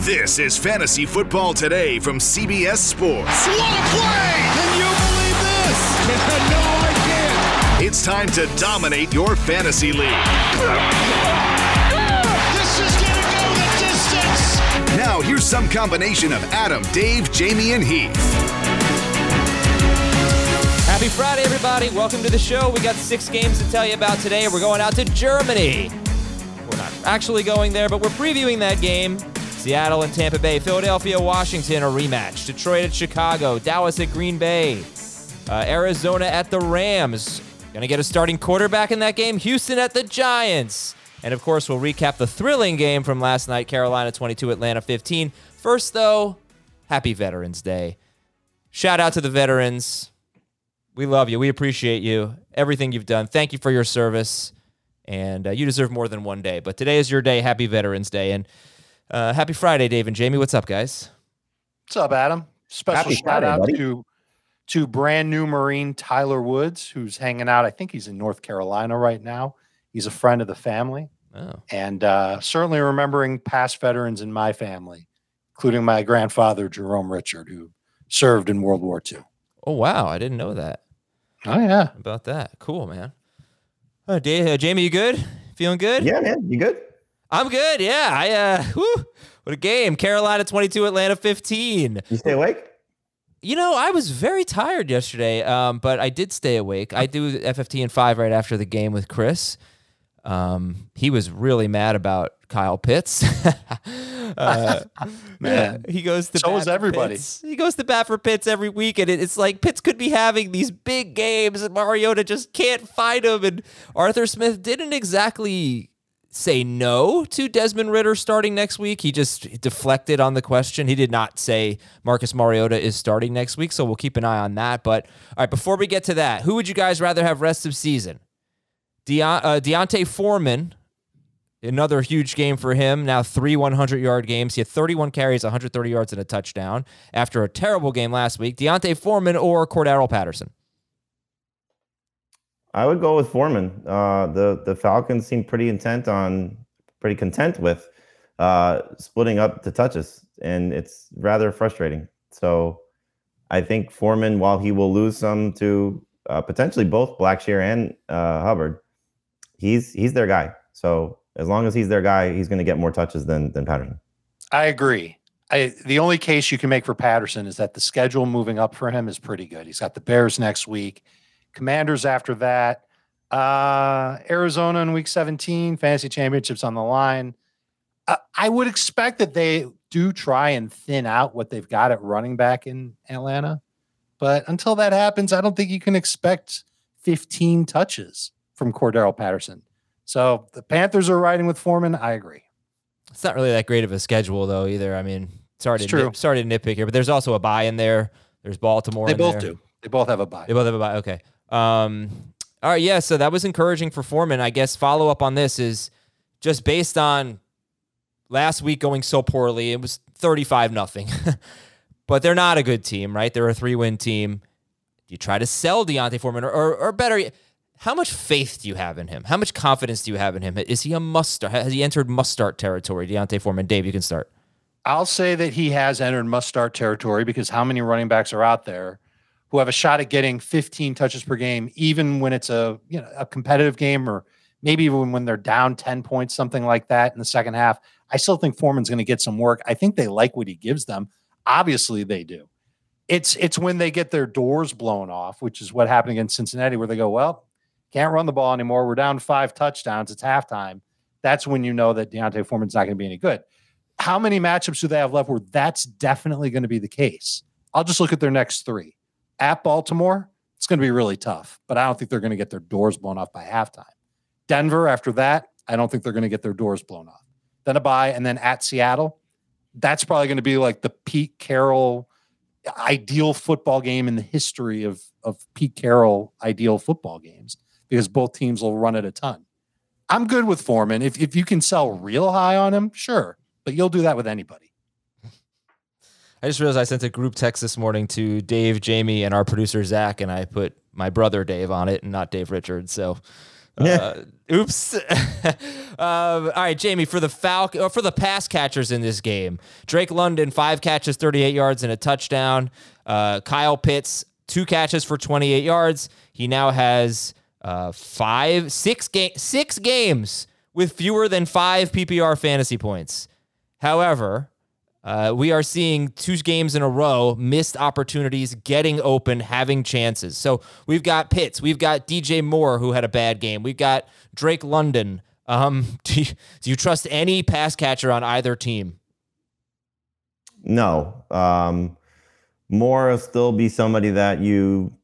This is Fantasy Football Today from CBS Sports. What a play! Can you believe this? no, I can't. It's time to dominate your fantasy league. This is gonna go the distance. Now, here's some combination of Adam, Dave, Jamey, and Heath. Happy Friday, everybody. Welcome to the show. We got six games to tell you about today. We're going out to Germany. We're not actually going there, but we're previewing that game. Seattle and Tampa Bay, Philadelphia, Washington, a rematch. Detroit at Chicago, Dallas at Green Bay, uh, Arizona at the Rams. Going to get a starting quarterback in that game. Houston at the Giants. And of course, we'll recap the thrilling game from last night Carolina 22, Atlanta 15. First, though, happy Veterans Day. Shout out to the veterans. We love you. We appreciate you. Everything you've done. Thank you for your service. And uh, you deserve more than one day. But today is your day. Happy Veterans Day. And uh, happy Friday, Dave and Jamey. What's up, guys? What's up, Adam? Special Happy shout Friday, out buddy. to to brand new Marine Tyler Woods, who's hanging out. I think he's in North Carolina right now. He's a friend of the family, Oh, and uh, certainly remembering past veterans in my family, including my grandfather Jerome Richard, who served in World War II. oh wow. I didn't know that. Oh yeah, about that. Cool, man. Oh, Dave, uh, Jamey, you good? Feeling good? Yeah, man, you good? I'm good. Yeah. I, uh, whew, what a game. Carolina 22, Atlanta 15. You stay awake? You know, I was very tired yesterday, um, but I did stay awake. I do FFT and five right after the game with Chris. Um, he was really mad about Kyle Pitts. uh, Man. he goes to So bat everybody. Pitts. He goes to bat for Pitts every week, and it- it's like Pitts could be having these big games, and Mariota just can't find him. And Arthur Smith didn't exactly say no to Desmond Ritter starting next week. He just deflected on the question. He did not say Marcus Mariota is starting next week, so we'll keep an eye on that. But all right, before we get to that, who would you guys rather have rest of season? Deon- uh, D'Onta Foreman, another huge game for him. Now three 100 yard games. He had 31 carries, 130 yards, and a touchdown after a terrible game last week. D'Onta Foreman or Cordarrelle Patterson? I would go with Foreman. Uh, the the Falcons seem pretty intent on, pretty content with uh, splitting up the touches, and it's rather frustrating. So, I think Foreman, while he will lose some to uh, potentially both Blackshear and uh, Hubbard, he's he's their guy. So as long as he's their guy, he's going to get more touches than than Patterson. I agree. I, the only case you can make for Patterson is that the schedule moving up for him is pretty good. He's got the Bears next week, Commanders after that, uh, Arizona in week 17, fantasy championships on the line. Uh, I would expect that they do try and thin out what they've got at running back in Atlanta. But until that happens, I don't think you can expect 15 touches from Cordarrelle Patterson. So the Panthers are riding with Foreman. I agree. It's not really that great of a schedule though either. I mean, sorry It's to true. nit, sorry to nitpick here, but there's also a bye in there. There's Baltimore. They both there. do. They both have a bye. They both have a bye. Okay. Um, all right. Yeah. So that was encouraging for Foreman. I guess follow up on this is just based on last week going so poorly. It was 35 nothing, but they're not a good team, right? They're a three win team. Do you try to sell D'Onta Foreman, or, or, or better, how much faith do you have in him? How much confidence do you have in him? Is he a must start? Has he entered must start territory? D'Onta Foreman. Dave, you can start. I'll say that he has entered must start territory because how many running backs are out there who have a shot at getting 15 touches per game, even when it's a you know a competitive game or maybe even when they're down 10 points, something like that in the second half. I still think Foreman's going to get some work. I think they like what he gives them. Obviously, they do. It's it's when they get their doors blown off, which is what happened against Cincinnati, where they go, well, can't run the ball anymore. We're down five touchdowns. It's halftime. That's when you know that D'Onta Foreman's not going to be any good how many matchups do they have left where that's definitely going to be the case? I'll just look at their next three. At Baltimore, it's going to be really tough, but I don't think they're going to get their doors blown off by halftime. Denver, after that, I don't think they're going to get their doors blown off. Then a bye, and then at Seattle, that's probably going to be like the Pete Carroll ideal football game in the history of, of Pete Carroll ideal football games because both teams will run it a ton. I'm good with Foreman. If, if you can sell real high on him, sure but you'll do that with anybody. I just realized I sent a group text this morning to Dave, Jamey, and our producer Zach, and I put my brother Dave on it and not Dave Richards. So, uh, oops. um, all right, Jamey, for the Falcon or for the pass catchers in this game, Drake London five catches, thirty-eight yards, and a touchdown. Uh, Kyle Pitts two catches for twenty-eight yards. He now has uh, five, six game, six games with fewer than five PPR fantasy points. However, uh, we are seeing two games in a row, missed opportunities, getting open, having chances. So we've got Pitts, we've got DJ Moore who had a bad game, we've got Drake London. Um, do, you, do you trust any pass catcher on either team? No. Um, Moore will still be somebody that you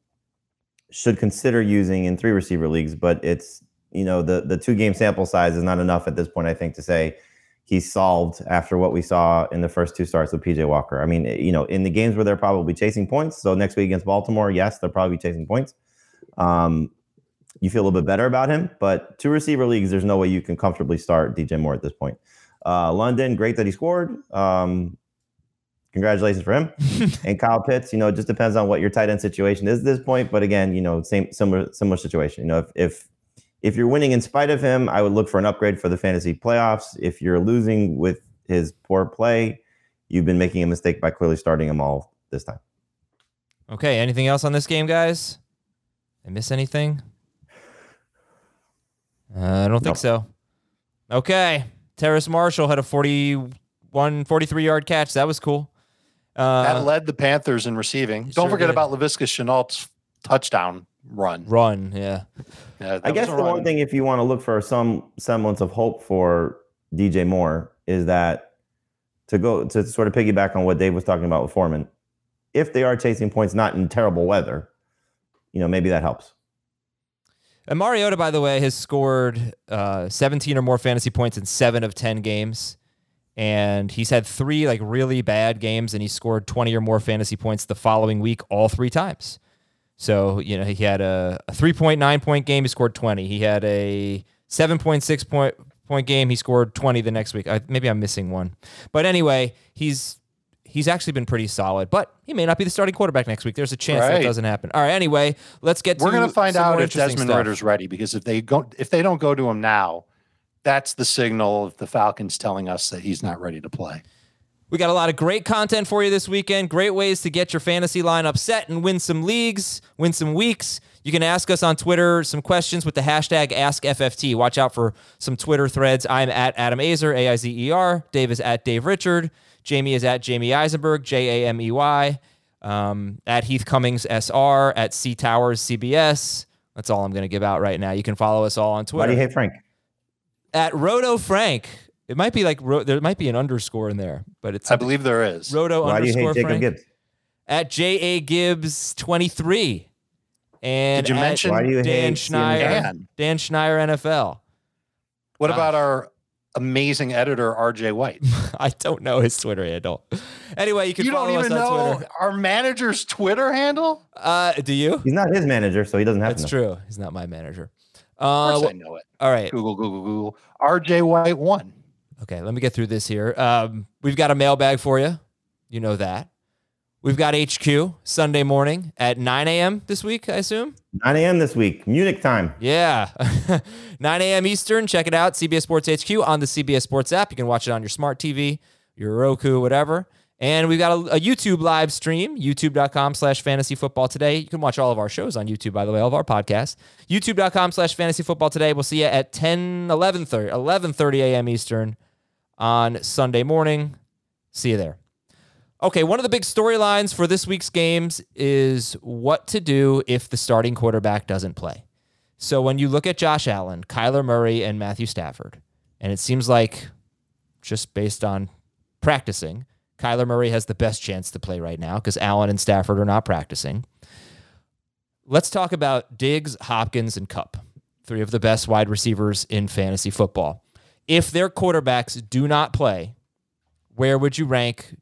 should consider using in three receiver leagues, but it's you know the the two game sample size is not enough at this point. I think to say he's solved after what we saw in the first two starts with PJ Walker. I mean, you know, in the games where they're probably chasing points. So next week against Baltimore, yes, they'll probably be chasing points. Um, you feel a little bit better about him, but two receiver leagues, there's no way you can comfortably start DJ Moore at this point. Uh, London, great that he scored. Um, congratulations for him. and Kyle Pitts, you know, it just depends on what your tight end situation is at this point. But again, you know, same similar similar situation. You know, if if if you're winning in spite of him, I would look for an upgrade for the fantasy playoffs. If you're losing with his poor play, you've been making a mistake by clearly starting him all this time. Okay, anything else on this game, guys? I miss anything? Uh, I don't think Nope. so. Okay. Terrace Marshall had a 41, 43 yard catch. That was cool. Uh, that led the Panthers in receiving. Don't sure forget did. about Laviska Shenault's touchdown run. run, yeah. Yeah, I guess the a one thing, if you want to look for some semblance of hope for DJ Moore, is that to go to sort of piggyback on what Dave was talking about with Foreman. If they are chasing points, not in terrible weather, you know, maybe that helps. And Mariota, by the way, has scored uh, 17 or more fantasy points in seven of 10 games. And he's had three like really bad games, and he scored 20 or more fantasy points the following week, all three times. So, you know, he had a, a 3.9 point game, he scored 20. He had a 7.6 point point game, he scored 20 the next week. I, maybe I'm missing one. But anyway, he's he's actually been pretty solid, but he may not be the starting quarterback next week. There's a chance that doesn't happen. All right, anyway, let's get We're going to find out if Desmond stuff. Ridder's ready because if they go, if they don't go to him now, that's the signal of the Falcons telling us that he's not ready to play. We got a lot of great content for you this weekend. Great ways to get your fantasy lineup set and win some leagues, win some weeks. You can ask us on Twitter some questions with the hashtag AskFFT. Watch out for some Twitter threads. I'm at Adam Aizer, A I Z E R. Dave is at Dave Richard. Jamey is at Jamey Eisenberg, J A M E Y. Um, at Heath Cummings SR, at C Towers CBS. That's all I'm going to give out right now. You can follow us all on Twitter Why do you hate Frank? at Roto Frank. It might be like Ro- there might be an underscore in there, but it's I believe there is. Roto Why do you underscore hate Jacob Frank. Gibbs? at J A Gibbs twenty three. And Did you at mention Why do you Dan hate Schneier? Dan? Dan Schneier NFL. What Gosh. about our amazing editor, RJ White? I don't know his Twitter handle. Anyway, you can You follow don't even us on know Twitter. our manager's Twitter handle? Uh, do you? He's not his manager, so he doesn't have That's to. know. true. He's not my manager. Of Uh, course I know it. all right. Google, Google, Google. RJ White one. Okay, let me get through this here. Um, we've got a mailbag for you. You know that. We've got HQ Sunday morning at 9 a.m. this week, I assume. 9 a.m. this week, Munich time. Yeah. 9 a.m. Eastern. Check it out. CBS Sports HQ on the CBS Sports app. You can watch it on your smart TV, your Roku, whatever. And we've got a, a YouTube live stream, youtube.com slash fantasy football today. You can watch all of our shows on YouTube, by the way, all of our podcasts. YouTube.com slash fantasy football today. We'll see you at 10, 11 30 a.m. Eastern on Sunday morning. See you there. Okay, one of the big storylines for this week's games is what to do if the starting quarterback doesn't play. So when you look at Josh Allen, Kyler Murray, and Matthew Stafford, and it seems like just based on practicing, Kyler Murray has the best chance to play right now because Allen and Stafford are not practicing. Let's talk about Diggs, Hopkins, and Kupp, three of the best wide receivers in fantasy football. If their quarterbacks do not play, where would you rank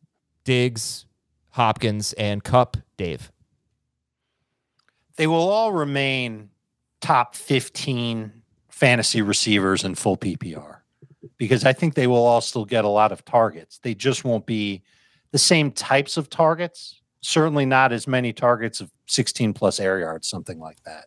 Diggs, Hopkins, and Kupp, Dave? They will all remain top 15 fantasy receivers in full PPR because I think they will all still get a lot of targets. They just won't be the same types of targets, certainly not as many targets of 16 plus air yards, something like that.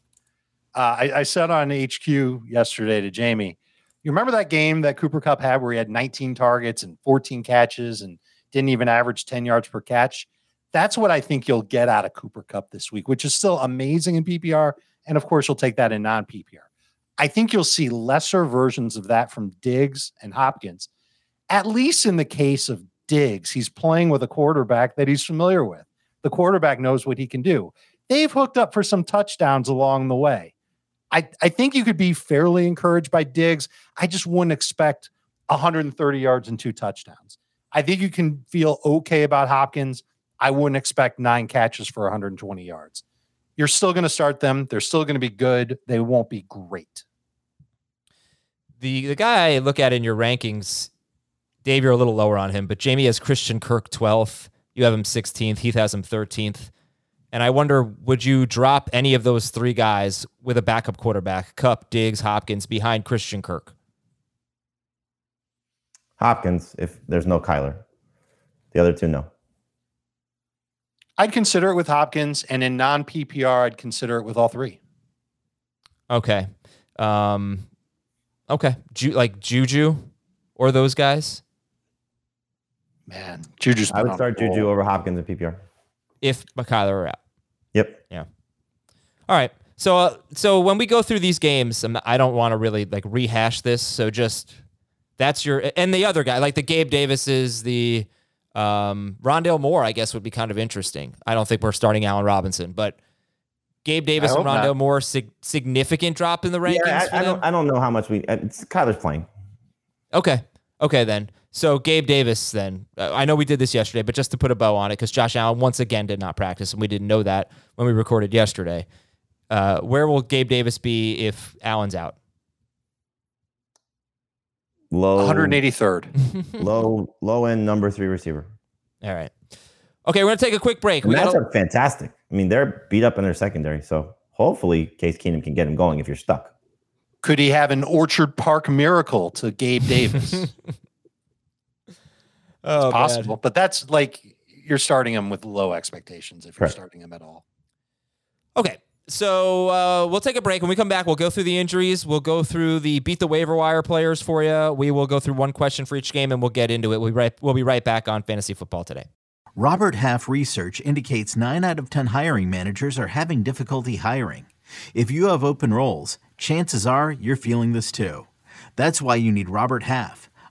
Uh, I, I said on HQ yesterday to Jamey, you remember that game that Cooper Kupp had where he had 19 targets and 14 catches and didn't even average 10 yards per catch? That's what I think you'll get out of Cooper Kupp this week, which is still amazing in PPR. And of course, you'll take that in non PPR. I think you'll see lesser versions of that from Diggs and Hopkins, at least in the case of Diggs. He's playing with a quarterback that he's familiar with. The quarterback knows what he can do. They've hooked up for some touchdowns along the way. I, I think you could be fairly encouraged by Diggs. I just wouldn't expect 130 yards and two touchdowns. I think you can feel okay about Hopkins. I wouldn't expect nine catches for 120 yards. You're still going to start them. They're still going to be good. They won't be great. The the guy I look at in your rankings, Dave, you're a little lower on him, but Jamey has Christian Kirk 12th. You have him 16th. Heath has him 13th. And I wonder, would you drop any of those three guys with a backup quarterback, Kupp, Diggs, Hopkins, behind Christian Kirk? Hopkins, if there's no Kyler. The other two, no. I'd consider it with Hopkins, and in non PPR, I'd consider it with all three. Okay. Um, okay. Ju- like Juju or those guys? Man, Juju's. I would start. Juju over Hopkins in PPR. If McKyler are out. Yep. Yeah. All right. So, uh, so when we go through these games, I'm I don't want to really like rehash this. So just that's your and the other guy, like the Gabe Davises, the um, Rondale Moore, I guess would be kind of interesting. I don't think we're starting Allen Robinson, but Gabe Davis and hope not. Moore, sig- significant drop in the rankings. Yeah, I, I don't. I don't know how much we. uh, It's Kyler's playing. Okay. Okay, then. So Gabe Davis, then. Uh, I know we did this yesterday, but just to put a bow on it, because Josh Allen once again did not practice, and we didn't know that when we recorded yesterday. Uh, where will Gabe Davis be if Allen's out? Low, 183rd. low, low end number three receiver. All right. Okay, we're gonna take a quick break. The We gotta- fantastic. I mean, they're beat up in their secondary, so hopefully Case Keenum can get him going if you're stuck. Could he have an Orchard Park miracle to Gabe Davis? oh, Possible, but that's like you're starting him with low expectations if you're Correct. starting him at all. Okay. So uh, we'll take a break. When we come back, we'll go through the injuries. We'll go through the beat the waiver wire players for you. We will go through one question for each game, and we'll get into it. We'll be right, we'll be right back on fantasy football today. Robert Half research indicates 9 out of 10 hiring managers are having difficulty hiring. If you have open roles, chances are you're feeling this too. That's why you need Robert Half.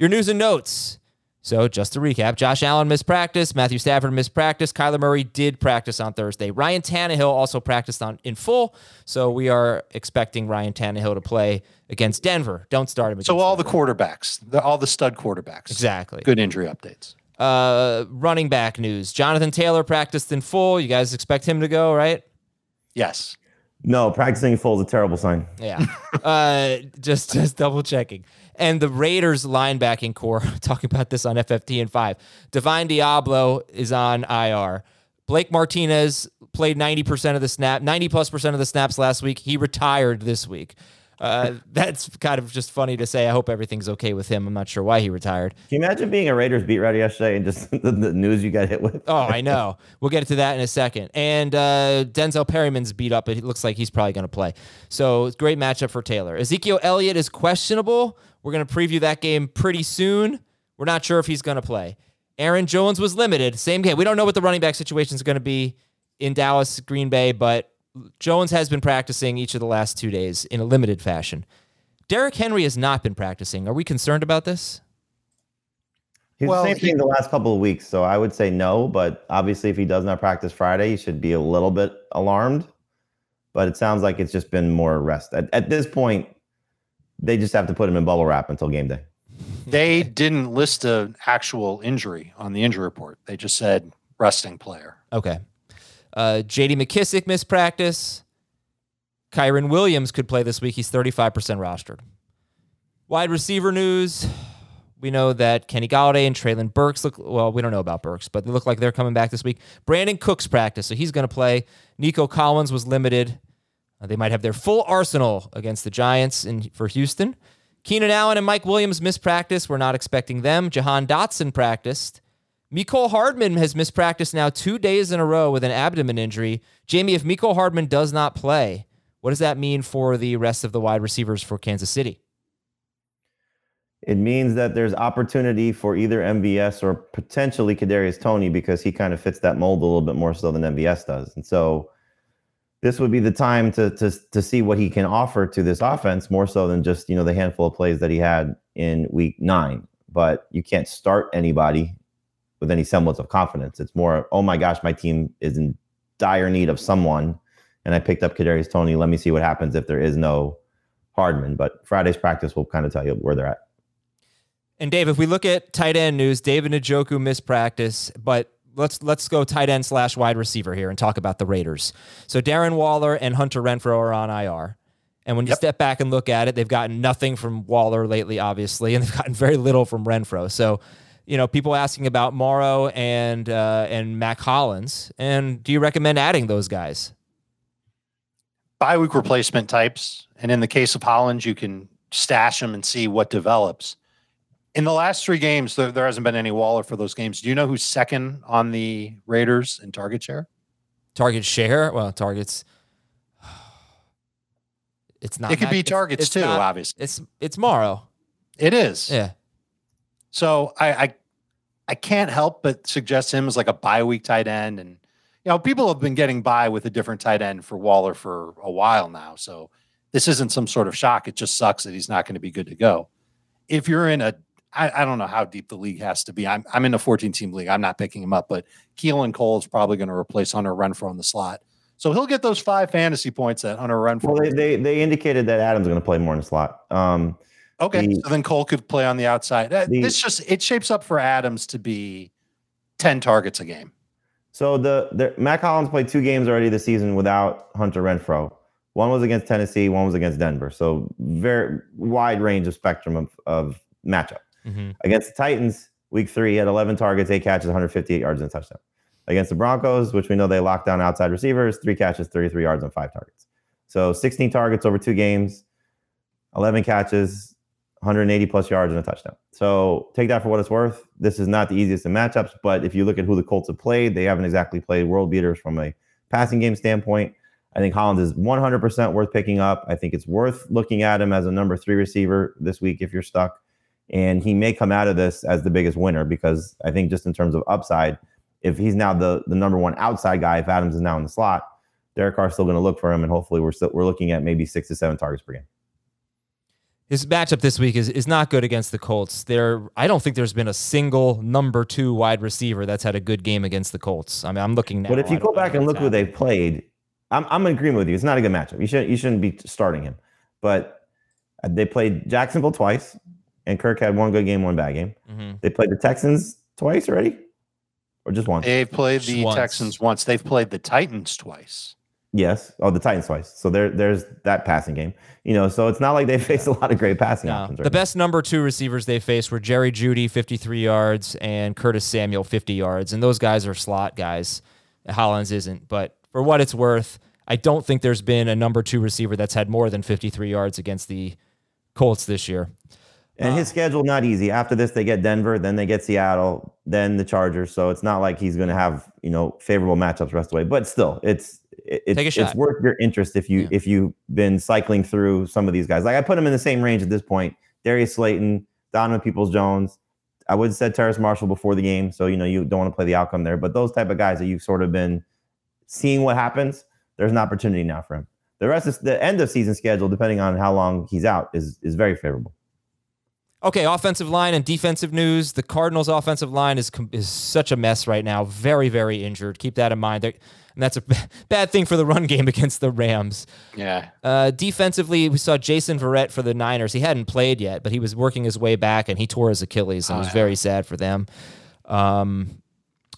Your news and notes. So, just to recap, Josh Allen missed practice, Matthew Stafford missed practice, Kyler Murray did practice on Thursday. Ryan Tannehill also practiced on in full, so we are expecting Ryan Tannehill to play against Denver. Don't start him. So against all the quarterbacks, the, all the stud quarterbacks. exactly. Good injury updates. Uh, running back news: Jonathan Taylor practiced in full. You guys expect him to go, right? Yes. No, practicing full is a terrible sign. Yeah. uh, just just double checking. And the Raiders linebacking corps, talking about this on FFT and five. Divine Deablo is on IR. Blake Martinez played 90% of the snap, 90 plus percent of the snaps last week. He retired this week. Uh, that's kind of just funny to say. I hope everything's okay with him. I'm not sure why he retired. Can you imagine being a Raiders beat writer yesterday and just the, the news you got hit with? Oh, I know. We'll get to that in a second. And uh, Denzel Perryman's beat up. but It looks like he's probably going to play. So great matchup for Taylor. Ezekiel Elliott is questionable. We're going to preview that game pretty soon. We're not sure if he's going to play. Aaron Jones was limited. Same game. We don't know what the running back situation is going to be in Dallas, Green Bay, but Jones has been practicing each of the last two days in a limited fashion. Derrick Henry has not been practicing. Are we concerned about this? He's Well, the same he- thing the last couple of weeks, so I would say no. But obviously, if he does not practice Friday, you should be a little bit alarmed. But it sounds like it's just been more rest. At, at this point, they just have to put him in bubble wrap until game day. They didn't list an actual injury on the injury report. They just said resting player. Okay. Uh, JD McKissic missed practice. Kyren Williams could play this week. He's 35% rostered. Wide receiver news. We know that Kenny Golladay and Treylon Burks look well, we don't know about Burks, but they look like they're coming back this week. Brandin Cooks practice, so he's going to play. Nico Collins was limited. Uh, they might have their full arsenal against the Giants in, for Houston. Keenan Allen and Mike Williams missed practice. We're not expecting them. Jahan Dotson practiced. Mecole Hardman has missed practice now two days in a row with an abdomen injury. Jamey, if Mecole Hardman does not play, what does that mean for the rest of the wide receivers for Kansas City? It means that there's opportunity for either MVS or potentially Kadarius Toney because he kind of fits that mold a little bit more so than MVS does. And so this would be the time to to to see what he can offer to this offense more so than just you know the handful of plays that he had in week nine. But you can't start anybody with any semblance of confidence. It's more, oh my gosh, my team is in dire need of someone, and I picked up Kadarius Toney. Let me see what happens if there is no Hardman. But Friday's practice will kind of tell you where they're at. And Dave, if we look at tight end news, David Njoku missed practice, but let's let's go tight end slash wide receiver here and talk about the Raiders. So Darren Waller and Hunter Renfrow are on IR. And when you Yep. step back and look at it, they've gotten nothing from Waller lately, obviously, and they've gotten very little from Renfrow. So, you know, people asking about Moreau and uh, and Mack Hollins, and do you recommend adding those guys? Bye week replacement types. And in the case of Hollins, you can stash them and see what develops. In the last three games, there, there hasn't been any Waller for those games. Do you know who's second on the Raiders in target share? Target share, well, targets. It's not. It could be it's- targets it's too, not- obviously. It's it's Moreau. It is. Yeah. So I, I I can't help but suggest him as like a bye week tight end. And you know, people have been getting by with a different tight end for Waller for a while now. So this isn't some sort of shock. It just sucks that he's not going to be good to go. If you're in a I, I don't know how deep the league has to be. I'm I'm in a 14 team league. I'm not picking him up, but Keelan Cole is probably going to replace Hunter Renfrow in the slot. So he'll get those five fantasy points that Hunter Renfrow. Well, they, they they indicated that Adams is going to play more in the slot. Um, Okay, The- so then Cole could play on the outside. The- this just it shapes up for Adams to be ten targets a game. so the, the Mack Hollins played two games already this season without Hunter Renfrow. One was against Tennessee, one was against Denver. So very wide range of spectrum of, of matchup. Mm-hmm. Against the Titans, week three, he had 11 targets, eight catches, 158 yards, and a touchdown. Against the Broncos, which we know they lock down outside receivers, three catches, 33 yards, and five targets. So 16 targets over two games, 11 catches, 180 plus yards and a touchdown. So take that for what it's worth. This is not the easiest of matchups, but if you look at who the Colts have played, they haven't exactly played world beaters from a passing game standpoint. I think Hollins is 100% worth picking up. I think it's worth looking at him as a number three receiver this week if you're stuck. And he may come out of this as the biggest winner because I think just in terms of upside, if he's now the, the number one outside guy, if Adams is now in the slot, Derek Carr's still going to look for him, and hopefully we're still we're looking at maybe six to seven targets per game. His matchup this week is, is not good against the Colts. There, I don't think there's been a single number two wide receiver that's had a good game against the Colts. I mean, I'm looking now. But if you go back and look who they've played, I'm I'm in agreement with you. It's not a good matchup. You shouldn't you shouldn't be starting him. But uh, they played Jacksonville twice, and Kirk had one good game, one bad game. Mhm. They played the Texans twice already, or just once. They've played Just the once. Texans once. They've played the Titans twice. Yes. Oh, the Titans twice. So there, there's that passing game. You know, so it's not like they face a lot of great passing No. options. The right best number two receivers they faced were Jerry Jeudy, 53 yards, and Curtis Samuel, 50 yards. And those guys are slot guys. Hollins isn't. But for what it's worth, I don't think there's been a number two receiver that's had more than 53 yards against the Colts this year. And his schedule not easy. After this, they get Denver, then they get Seattle, then the Chargers. So it's not like he's going to have you know favorable matchups the rest of the way. But still, it's it's, it's worth your interest if you Yeah. if you've been cycling through some of these guys. Like I put him in the same range at this point. Darius Slayton, Donovan Peoples Jones. I would have said Terrace Marshall before the game, so you know you don't want to play the outcome there. But those type of guys that you've sort of been seeing what happens, there's an opportunity now for him. The rest of the end of season schedule, depending on how long he's out, is is very favorable. Okay, offensive line and defensive news. The Cardinals' offensive line is is such a mess right now. Very, very injured. Keep that in mind. They're, and that's a bad thing for the run game against the Rams. Yeah. Uh, defensively, we saw Jason Verrett for the Niners. He hadn't played yet, but he was working his way back, and he tore his Achilles, and it was Oh, yeah. very sad for them. Um,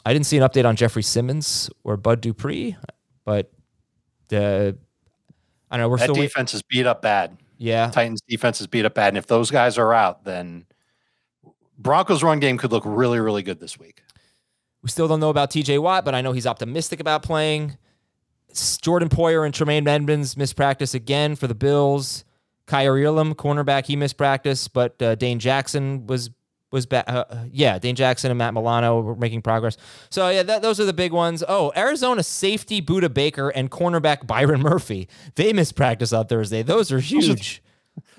I didn't see an update on Jeffrey Simmons or Bud Dupree, but the I don't know. We're That still wait- defense is beat up bad. Yeah. Titans defense is beat up bad. And if those guys are out, then Broncos run game could look really, really good this week. We still don't know about TJ Watt, but I know he's optimistic about playing. Jordan Poyer and Tremaine Edmunds missed practice again for the Bills. Kaiir Elam, cornerback, he missed practice, but uh, Dane Jackson was was back. Uh, uh, yeah, Dane Jackson and Matt Milano were making progress. So yeah, that, those are the big ones. Oh, Arizona safety Budda Baker and cornerback Byron Murphy. They missed practice on Thursday. Those are are- huge.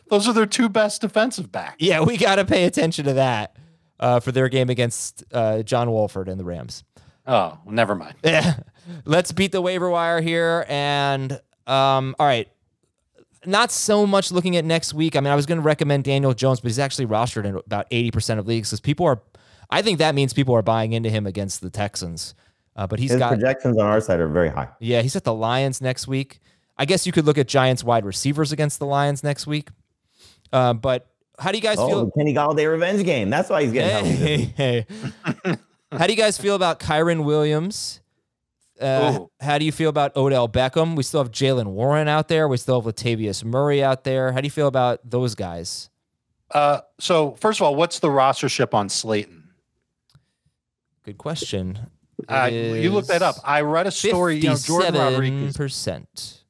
Those are their two best defensive backs. Yeah, we got to pay attention to that uh, for their game against uh, John Wolford and the Rams. Oh, never mind. Yeah. Let's beat the waiver wire here. And um, all right. Not so much looking at next week. I mean, I was going to recommend Daniel Jones, but he's actually rostered in about 80% of leagues because people are, I think that means people are buying into him against the Texans. Uh, but he's His got, projections on our side are very high. yeah, he's at the Lions next week. I guess you could look at Giants wide receivers against the Lions next week. Uh, but how do you guys Oh, feel? Kenny Golladay revenge game. That's why he's getting healthy. Hey, hey. How do you guys feel about Kyren Williams? Uh, how do you feel about Odell Beckham? We still have Jaylen Warren out there. We still have Latavius Murray out there. How do you feel about those guys? Uh, so first of all, what's the rostership on Slayton? Good question. Uh, you look that up. I read a story. You know, Jordan Rodriguez. percent,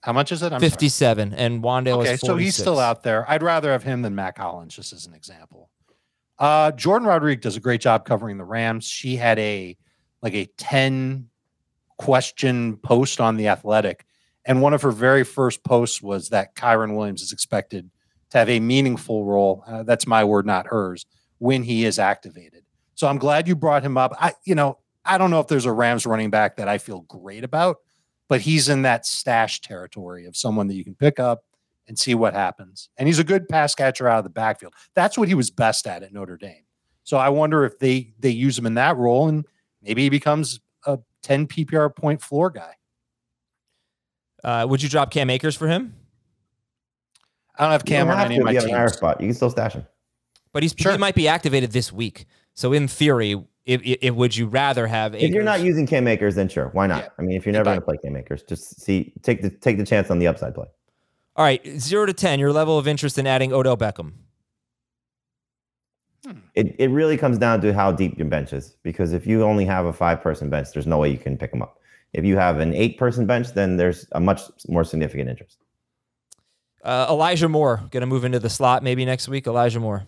How much is it? I'm sorry. fifty-seven, and Wan'Dale Okay, so he's still out there. I'd rather have him than Mack Hollins, just as an example. Uh, Jordan Rodriguez does a great job covering the Rams. She had a like a 10 question post on the athletic. And one of her very first posts was that Kyren Williams is expected to have a meaningful role. Uh, that's my word, not hers, when he is activated. So I'm glad you brought him up. I, you know, I don't know if there's a Rams running back that I feel great about, but he's in that stash territory of someone that you can pick up and see what happens. And he's a good pass catcher out of the backfield. That's what he was best at at Notre Dame. So I wonder if they they use him in that role and maybe he becomes 10 PPR point floor guy. Uh, would you drop Cam Akers for him? I don't have Cam don't on have any to of my if you have an IR spot. You can still stash him. But he's Sure. he might be activated this week. So in theory, if, if, if would you rather have Akers? If you're not using Cam Akers, then sure, why not? Yeah. I mean, if you're never going to play Cam Akers, just see take the take the chance on the upside play. All right, zero to ten, your level of interest in adding Odell Beckham. It it really comes down to how deep your bench is because if you only have a five person bench, there's no way you can pick them up. If you have an eight person bench, then there's a much more significant interest. Uh, Elijah Moore going to move into the slot maybe next week. Elijah Moore.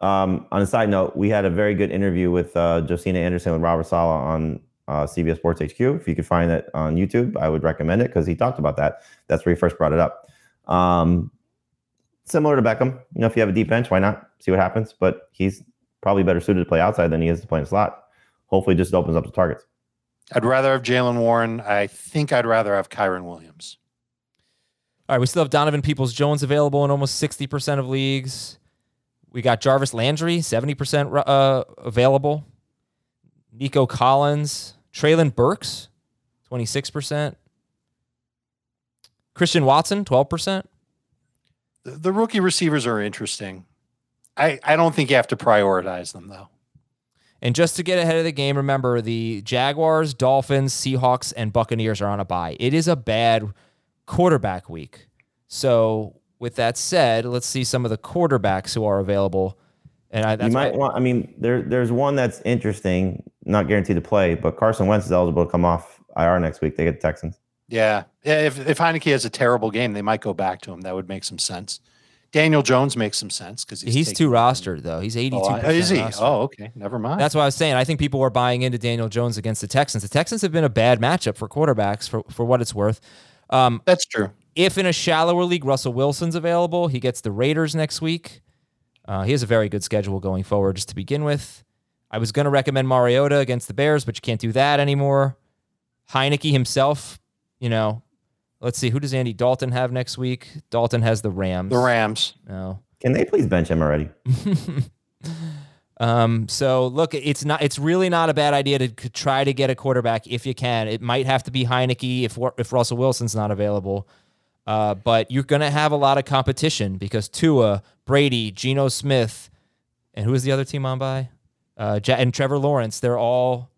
Um, on a side note, we had a very good interview with uh, Josina Anderson with Robert Saleh on uh, CBS Sports HQ. If you could find that on YouTube, I would recommend it because he talked about that. That's where he first brought it up. Um, similar to Beckham, you know, if you have a deep bench, why not see what happens? But he's probably better suited to play outside than he is to play in the slot. Hopefully, just opens up the targets. I'd rather have Jaylen Warren. I think I'd rather have Kyren Williams. All right, we still have Donovan Peoples Jones available in almost 60% of leagues. We got Jarvis Landry, 70% uh, available. Nico Collins, Treylon Burks, 26%. Christian Watson, 12%. The, the rookie receivers are interesting. I, I don't think you have to prioritize them, though. And just to get ahead of the game, remember the Jaguars, Dolphins, Seahawks, and Buccaneers are on a bye. It is a bad quarterback week. So, with that said, let's see some of the quarterbacks who are available. And I, you might want. I mean, there there's one that's interesting, not guaranteed to play, but Carson Wentz is eligible to come off IR next week. They get the Texans. Yeah. If if Heinicke has a terrible game, they might go back to him. That would make some sense. Daniel Jones makes some sense because he's, he's too rostered though. He's eighty two. Oh, is he? Rostered. Oh, okay. Never mind. That's what I was saying. I think people were buying into Daniel Jones against the Texans. The Texans have been a bad matchup for quarterbacks for for what it's worth. Um, That's true. If in a shallower league, Russell Wilson's available, he gets the Raiders next week. Uh, he has a very good schedule going forward, just to begin with. I was going to recommend Mariota against the Bears, but you can't do that anymore. Heinicke himself, you know, let's see, who does Andy Dalton have next week? Dalton has the Rams. The Rams. No. Can they please bench him already? um, so look, it's not. It's really not a bad idea to try to get a quarterback if you can. It might have to be Heinicke if if Russell Wilson's not available. Uh, but you're going to have a lot of competition because Tua, Brady, Geno Smith, and who is the other team on bye? Uh, and Trevor Lawrence. They're all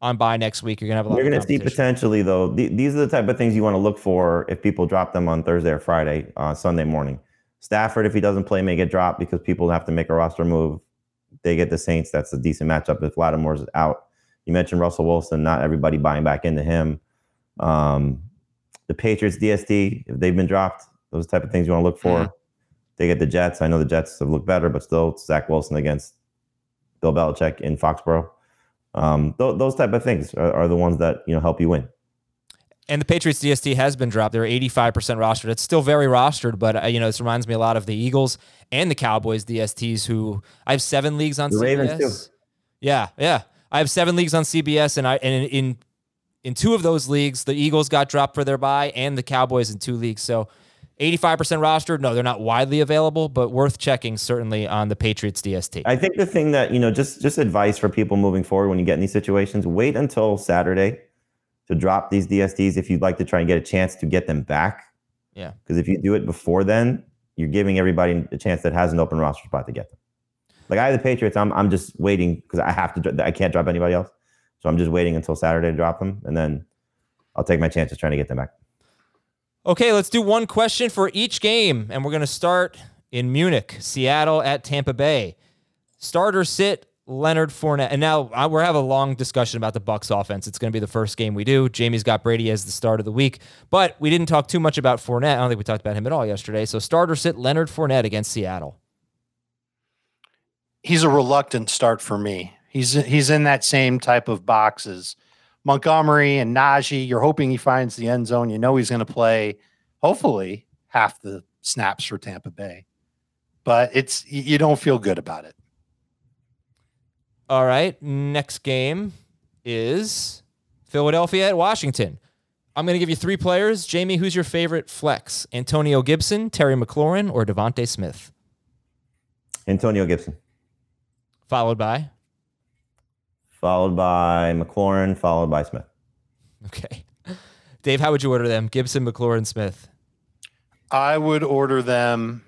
on bye next week. You're gonna have a lot. You're gonna see potentially though. Th- these are the type of things you want to look for if people drop them on Thursday or Friday, uh, Sunday morning. Stafford, if he doesn't play, may get dropped because people have to make a roster move. They get the Saints. That's a decent matchup if Lattimore's out. You mentioned Russell Wilson. Not everybody buying back into him. Um, the Patriots, DST, if they've been dropped, those type of things you want to look for. Mm-hmm. They get the Jets. I know the Jets have looked better, but still, Zach Wilson against Bill Belichick in Foxborough. Um, th- those type of things are, are the ones that you know help you win. And the Patriots DST has been dropped. They're 85% rostered. It's still very rostered, but uh, you know, this reminds me a lot of the Eagles and the Cowboys DSTs who I have seven leagues on the CBS. Too. Yeah, yeah. I have seven leagues on CBS and I and in in two of those leagues, the Eagles got dropped for their bye and the Cowboys in two leagues. So 85% rostered. No, they're not widely available, but worth checking certainly on the Patriots DST. I think the thing that, you know, just just advice for people moving forward when you get in these situations, wait until Saturday to drop these DSTs if you'd like to try and get a chance to get them back. Yeah. Because if you do it before then, you're giving everybody a chance that has an open roster spot to get them. Like I have the Patriots, I'm I'm just waiting because I have to I can't drop anybody else. So I'm just waiting until Saturday to drop them and then I'll take my chances trying to get them back. Okay, let's do one question for each game. And we're going to start in Munich, Seattle at Tampa Bay. Starter sit Leonard Fournette. And now uh, we're having a long discussion about the Bucs offense. It's going to be the first game we do. Jamey's got Brady as the start of the week, but we didn't talk too much about Fournette. I don't think we talked about him at all yesterday. So starter sit Leonard Fournette against Seattle. He's a reluctant start for me. He's he's in that same type of boxes Montgomery and Najee, you're hoping he finds the end zone. You know he's going to play, hopefully, half the snaps for Tampa Bay. But it's you don't feel good about it. All right. Next game is Philadelphia at Washington. I'm going to give you three players. Jamey, who's your favorite flex? Antonio Gibson, Terry McLaurin, or DeVonta Smith? Antonio Gibson. Followed by? Followed by McLaurin, followed by Smith. Okay. Dave, how would you order them? Gibson, McLaurin, Smith. I would order them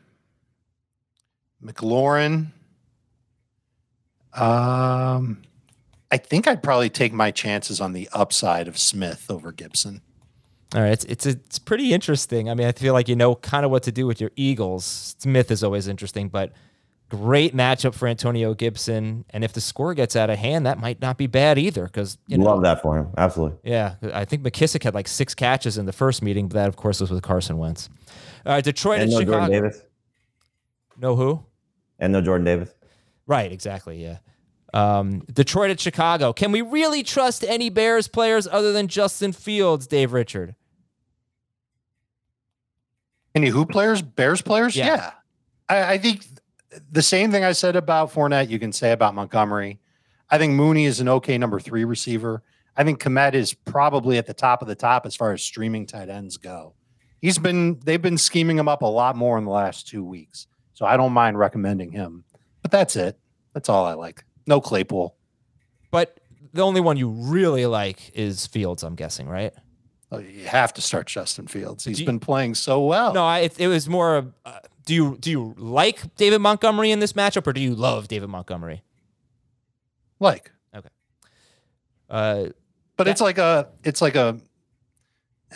McLaurin. Um, I think I'd probably take my chances on the upside of Smith over Gibson. All right, it's it's it's pretty interesting. I mean, I feel like you know kind of what to do with your Eagles. Smith is always interesting, but Great matchup for Antonio Gibson. And if the score gets out of hand, that might not be bad either. Because you know, Love that for him. Absolutely. yeah, I think McKissic had like six catches in the first meeting, but that of course was with Carson Wentz. All right, Detroit And and no Chicago. Jordan Davis. No who? And no Jordan Davis. Right, exactly. Yeah. Um, Detroit at Chicago. Can we really trust any Bears players other than Justin Fields, Dave Richard? Any who players? Bears players? Yeah. Yeah. I, I think the same thing I said about Fournette, you can say about Montgomery. I think Mooney is an okay number three receiver. I think Kmet is probably at the top of the top as far as streaming tight ends go. He's been they've been scheming him up a lot more in the last two weeks. So I don't mind recommending him. But that's it. That's all I like. No Claypool. But the only one you really like is Fields, I'm guessing, right? Oh, You have to start Justin Fields. He's you- been playing so well. No, I, it, it was more. Uh, do you do you like David Montgomery in this matchup, or do you love David Montgomery? like. Okay, uh, But it's like a it's like a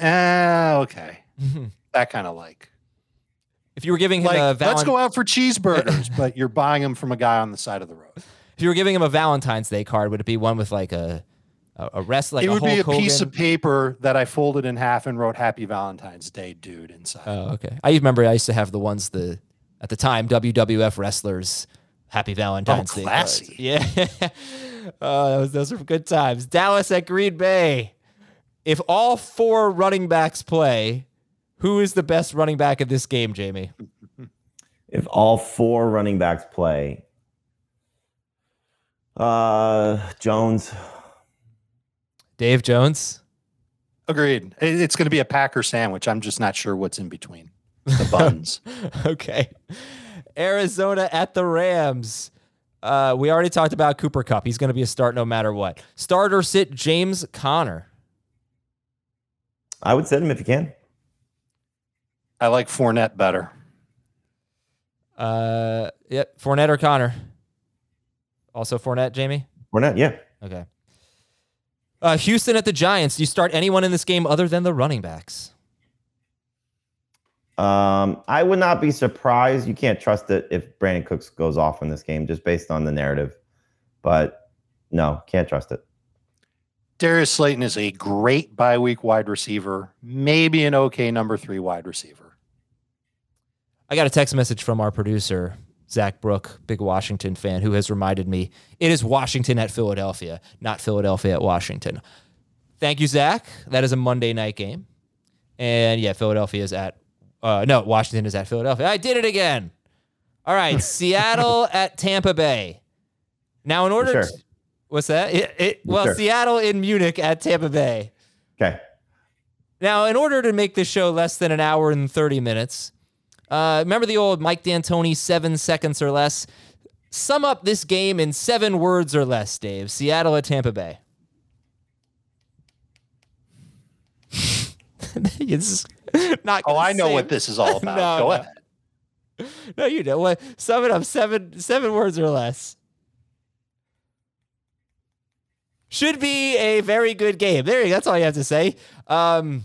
ah, okay. That kind of like. if you were giving him Like, a let's go out for cheeseburgers, but you're buying them from a guy on the side of the road. if you were giving him a Valentine's Day card, would it be one with like a a, a rest like it a would be a Hulk piece of paper that I folded in half and wrote "Happy Valentine's Day, dude" inside. Oh, okay. I remember I used to have the ones the at the time WWF wrestlers Happy Valentine's Day. cards. classy. Yeah. oh, that was, those were good times. Dallas at Green Bay. If all four running backs play, who is the best running back in this game, Jamey? If all four running backs play, uh, Jones. Dave Jones. Agreed. It's going to be a Packer sandwich. I'm just not sure what's in between the buns. okay. Arizona at the Rams. Uh, we already talked about Cooper Kupp. He's going to be a start no matter what. Starter sit James Conner. I would sit him if you can. I like Fournette better. Uh, yep. Fournette or Conner. Also Fournette, Jamey. Fournette, yeah. Okay. Uh, Houston at the Giants. Do you start anyone in this game other than the running backs? Um, I would not be surprised. You can't trust it if Brandin Cooks goes off in this game just based on the narrative. But no, can't trust it. Darius Slayton is a great bye week wide receiver, maybe an okay number three wide receiver. I got a text message from our producer, Zach Brook, big Washington fan, who has reminded me it is Washington at Philadelphia, not Philadelphia at Washington. Thank you, Zach. That is a Monday night game. And yeah, Philadelphia is at, uh, no, Washington is at Philadelphia. I did it again. All right, Seattle at Tampa Bay. Now, in order Sure. to, what's that? It, it, well, Sure. Seattle in Munich at Tampa Bay. Okay. Now, in order to make this show less than an hour and 30 minutes, uh, remember the old Mike D'Antoni, seven seconds or less? Sum up this game in seven words or less, Dave. Seattle at Tampa Bay. it's not Oh, I know what this is all about. No, Go no. ahead. No, you know what? Sum it up seven seven words or less. Should be a very good game. There you. That's all you have to say. Um,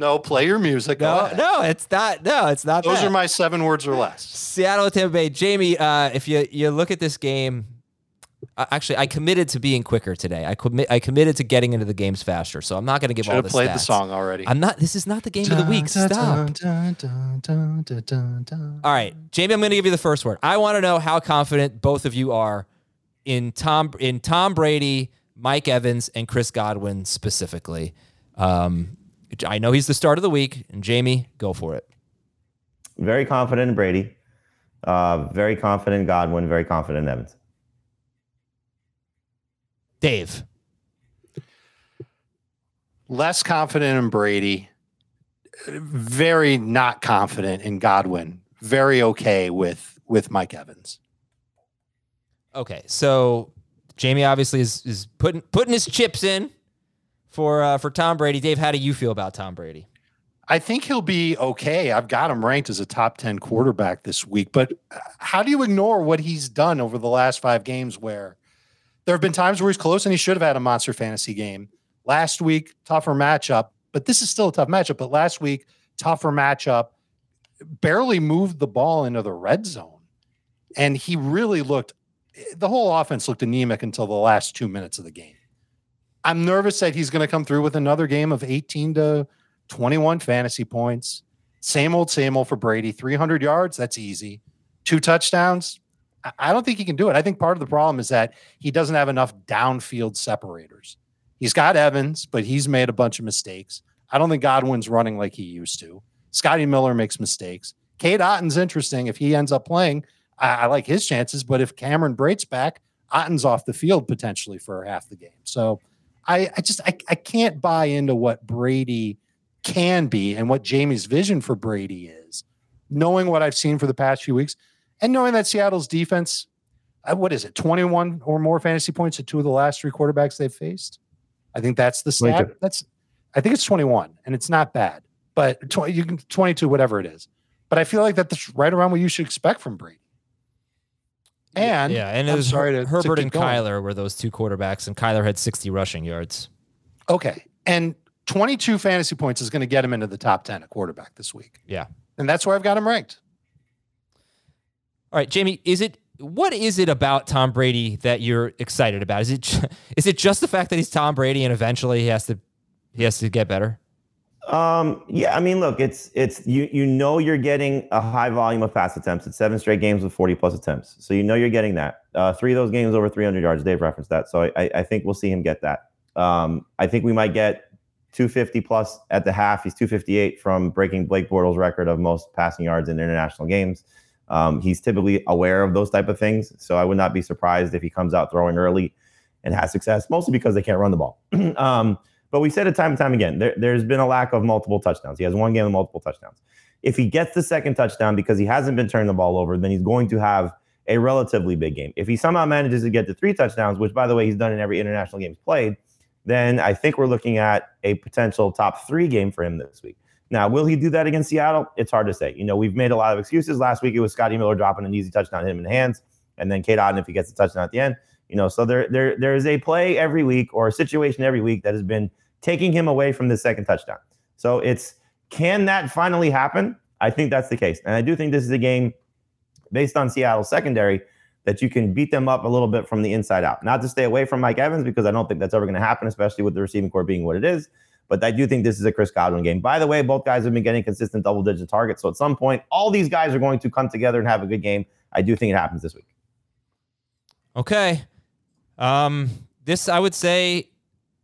No, play your music. No, no, it's not. No, it's not. Those that. are my seven words or less. Seattle at Tampa Bay. Jamey, uh, if you you look at this game, uh, actually, I committed to being quicker today. I commit. I committed to getting into the games faster. So I'm not going to give Should all have the played the song already. I'm not. This is not the game of the week. Stop. All right, Jamey, I'm going to give you the first word. I want to know how confident both of you are in Tom in Tom Brady, Mike Evans, and Chris Godwin specifically. Um, I know he's the start of the week, and Jamey, go for it. Very confident in Brady. Uh, very confident in Godwin. Very confident in Evans. Dave. Less confident in Brady. Very not confident in Godwin. Very okay with with Mike Evans. Okay, so Jamey obviously is is putting putting his chips in for uh, for Tom Brady. Dave, how do you feel about Tom Brady? I think he'll be okay. I've got him ranked as a top 10 quarterback this week, but how do you ignore what he's done over the last five games where there have been times where he's close and he should have had a monster fantasy game? Last week, tougher matchup, but this is still a tough matchup. But last week, tougher matchup, barely moved the ball into the red zone. And he really looked, the whole offense looked anemic until the last two minutes of the game. I'm nervous that he's going to come through with another game of 18 to 21 fantasy points. Same old, same old for Brady. 300 yards, that's easy. Two touchdowns, I don't think he can do it. I think part of the problem is that he doesn't have enough downfield separators. He's got Evans, but he's made a bunch of mistakes. I don't think Godwin's running like he used to. Scotty Miller makes mistakes. Cade Otton's interesting. If he ends up playing, I, I like his chances. But if Cameron Brate's back, Otton's off the field potentially for half the game. So I, I just I, I can't buy into what Brady can be and what Jamey's vision for Brady is. Knowing what I've seen for the past few weeks, and knowing that Seattle's defense, uh, what is it, 21 or more fantasy points to two of the last three quarterbacks they've faced? I think that's the stat. That's, I think it's 21, and it's not bad, but 20, you can 22, whatever it is. But I feel like that's right around what you should expect from Brady. And yeah, and it was sorry to, Herbert to and going. Kyler were those two quarterbacks, and Kyler had 60 rushing yards. Okay, and 22 fantasy points is going to get him into the top 10 at quarterback this week. Yeah, and that's where I've got him ranked. All right, Jamey, is it what is it about Tom Brady that you're excited about? Is it is it just the fact that he's Tom Brady and eventually he has to he has to get better? Um, yeah, I mean, look, it's it's you you know you're getting a high volume of pass attempts. It's seven straight games with 40 plus attempts, so you know you're getting that. Uh, three of those games over 300 yards. Dave referenced that, so I I think we'll see him get that. Um, I think we might get 250 plus at the half. He's 258 from breaking Blake Bortles' record of most passing yards in international games. Um, he's typically aware of those type of things, so I would not be surprised if he comes out throwing early and has success, mostly because they can't run the ball. um, but we said it time and time again. There, has been a lack of multiple touchdowns. He has one game with multiple touchdowns. If he gets the second touchdown because he hasn't been turning the ball over, then he's going to have a relatively big game. If he somehow manages to get to three touchdowns, which by the way he's done in every international game he's played, then I think we're looking at a potential top three game for him this week. Now, will he do that against Seattle? It's hard to say. You know, we've made a lot of excuses. Last week it was Scotty Miller dropping an easy touchdown, hit him in the hands, and then Cade Otton if he gets a touchdown at the end. You know, so there there there is a play every week or a situation every week that has been taking him away from the second touchdown. So it's can that finally happen? I think that's the case. And I do think this is a game based on Seattle's secondary that you can beat them up a little bit from the inside out. Not to stay away from Mike Evans because I don't think that's ever going to happen, especially with the receiving core being what it is. But I do think this is a Chris Godwin game. By the way, both guys have been getting consistent double digit targets. So at some point, all these guys are going to come together and have a good game. I do think it happens this week. Okay. Um, this, I would say,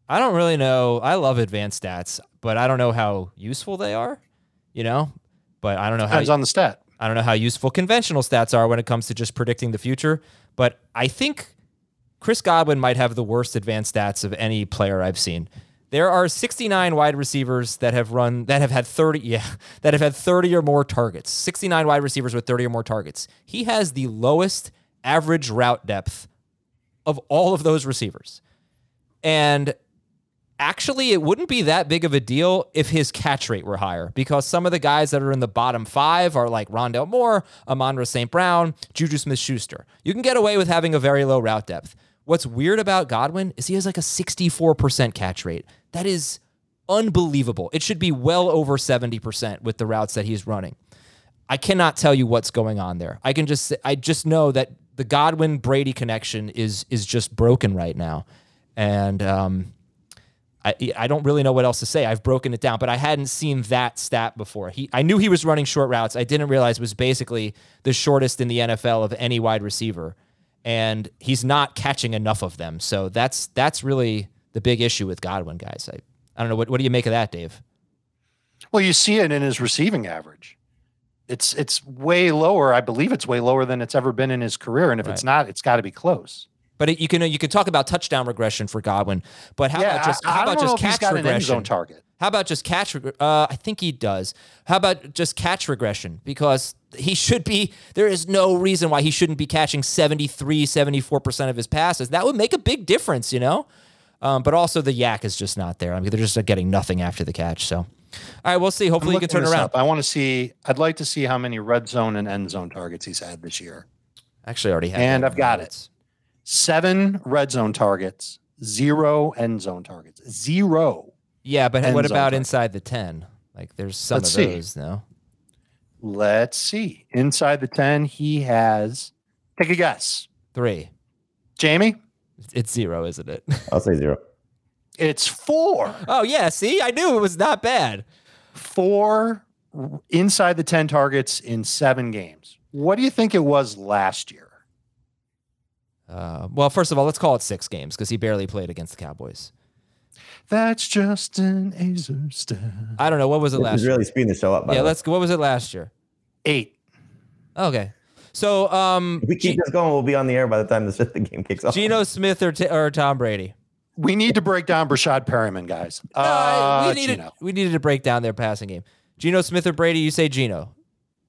I don't really know. I love advanced stats, but I don't know how useful they are, you know? But I don't know Depends how. on the stat. I don't know how useful conventional stats are when it comes to just predicting the future. But I think Chris Godwin might have the worst advanced stats of any player I've seen. There are 69 wide receivers that have run that have had 30 yeah, that have had 30 or more targets. 69 wide receivers with 30 or more targets. He has the lowest average route depth of all of those receivers. And actually it wouldn't be that big of a deal if his catch rate were higher because some of the guys that are in the bottom five are like Rondale Moore, Amon-Ra St. Brown, Juju Smith Schuster. You can get away with having a very low route depth. What's weird about Godwin is he has like a 64% catch rate. That is unbelievable. It should be well over 70% with the routes that he's running. I cannot tell you what's going on there. I can just I just know that the Godwin Brady connection is is just broken right now. And um, I, I don't really know what else to say. I've broken it down, but I hadn't seen that stat before. He, I knew he was running short routes. I didn't realize was basically the shortest in the NFL of any wide receiver and he's not catching enough of them. So that's that's really the big issue with Godwin, guys. I, I don't know what what do you make of that, Dave? Well, you see it in his receiving average. It's it's way lower. I believe it's way lower than it's ever been in his career. And if right. it's not, it's got to be close. But it, you can you can talk about touchdown regression for Godwin. But how yeah, about just how I about just catch regression? target. How about just catch? Uh, I think he does. How about just catch regression? Because he should be, there is no reason why he shouldn't be catching 73, 74% of his passes. That would make a big difference, you know? Um, but also the yak is just not there. I mean, they're just getting nothing after the catch. So, all right, we'll see. Hopefully, he can turn around. Up. I want to see, I'd like to see how many red zone and end zone targets he's had this year. Actually, already have. And I've got it. Seven red zone targets, zero end zone targets, zero. Yeah, but what about inside the 10? Like there's some Let's of those, see. no? Let's see. Inside the 10, he has Take a guess. Three. Jamey? It's zero, isn't it? I'll say zero. It's four. oh yeah. See, I knew it was not bad. Four inside the 10 targets in seven games. What do you think it was last year? Uh, well, first of all, let's call it six games because he barely played against the Cowboys. That's just an Aizer stat. I don't know what was it This last is year. really speeding the show up. By Yeah, way. let's. What was it last year? Eight. Okay, so um, If we keep G- this going, we'll be on the air by the time the, the game kicks off. Geno Smith or t- or Tom Brady. We need to break down Breshad Perriman, guys. No, Uh, we needed Geno. we needed to break down their passing game. Geno Smith or Brady? You say Geno.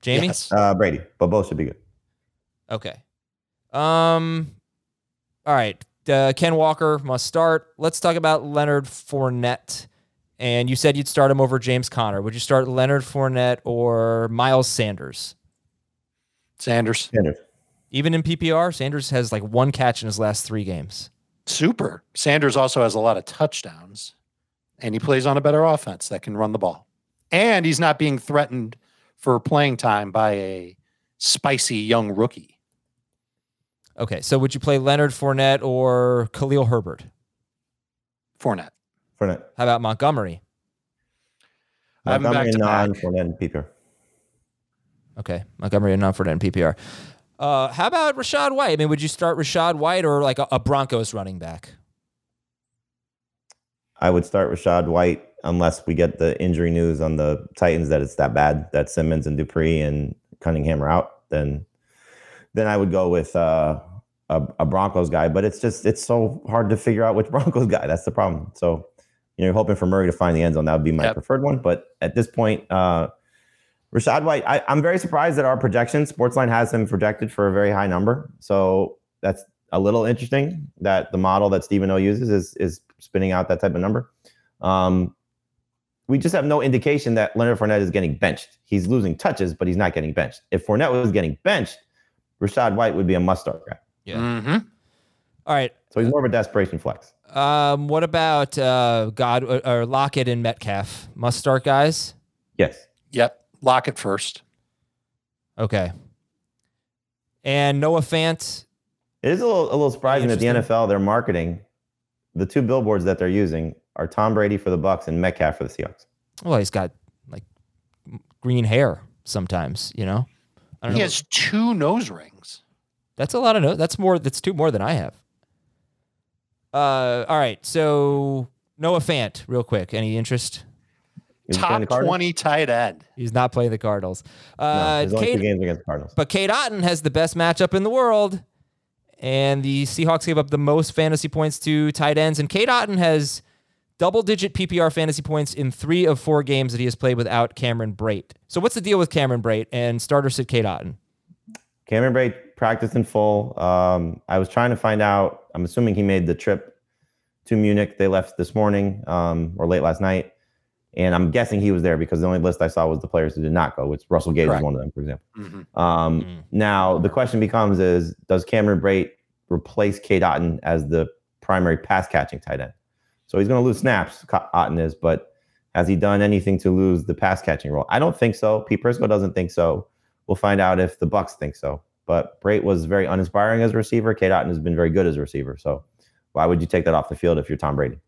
Jamey. Yes. Uh, Brady, but both should be good. Okay. Um. All right. Uh, Ken Walker must start. Let's talk about Leonard Fournette. And you said you'd start him over James Conner. Would you start Leonard Fournette or Miles Sanders? Sanders. Sanders. Even in PPR, Sanders has like one catch in his last three games. Super. Sanders also has a lot of touchdowns, and he plays on a better offense that can run the ball. And he's not being threatened for playing time by a spicy young rookie. Okay, so would you play Leonard Fournette or Khalil Herbert? Fournette. Fournette. How about Montgomery? I have Montgomery back to non. Fournette and PPR. Okay, Montgomery and not Fournette in PPR. Uh, how about Rachaad White? I mean, would you start Rachaad White or like a, a Broncos running back? I would start Rachaad White unless we get the injury news on the Titans that it's that bad that Simmons and Dupree and Cunningham are out. Then, then I would go with uh, a, a Broncos guy. But it's just it's so hard to figure out which Broncos guy. That's the problem. So you know, you're hoping for Murray to find the end zone. That would be my Yep. preferred one. But at this point, uh, Rachaad White, I, I'm very surprised that our projection, Sportsline has him projected for a very high number. So that's a little interesting that the model that Stephen O uses is is spinning out that type of number. Um, we just have no indication that Leonard Fournette is getting benched. He's losing touches, but he's not getting benched. If Fournette was getting benched, Rachaad White would be a must start guy. Yeah. Mm-hmm. All right. So he's more of a desperation flex. Um, what about uh, God or, or Lockett and Metcalf? Must start guys. Yes. Yep. Lockett first. Okay. And Noah Fant. It is a little, a little surprising that the Interesting. NFL, their marketing, the two billboards that they're using are Tom Brady for the Bucs and Metcalf for the Seahawks. Well, he's got like green hair sometimes. You know. I don't He know. has two nose rings. That's a lot of nose. That's more. That's two more than I have. Uh, all right. So Noah Fant, real quick. Any interest? Is Top 20 tight end. He's not playing the Cardinals. No, Uh, there's only two games against the Cardinals. but Cade Otton has the best matchup in the world, and the Seahawks gave up the most fantasy points to tight ends. And Cade Otton has double-digit PPR fantasy points in three of four games that he has played without Cameron Brate. So what's the deal with Cameron Brate and starter sit Cade Otton? Cameron Brate practiced in full. Um, I was trying to find out. I'm assuming he made the trip to Munich. They left this morning um, or late last night, and I'm guessing he was there because the only list I saw was the players who did not go. Which Russell Gage Correct. was one of them, for example. Mhm. Um, Mm. Now the question becomes: Is does Cameron Brate replace Cade Otton as the primary pass catching tight end? So he's going to lose snaps. Co- Otton is, but has he done anything to lose the pass catching role? I don't think so. Pete Prisco doesn't think so. We'll find out if the Bucs think so. But Brate was very uninspiring as a receiver. Cade Otton has been very good as a receiver. So why would you take that off the field if you're Tom Brady?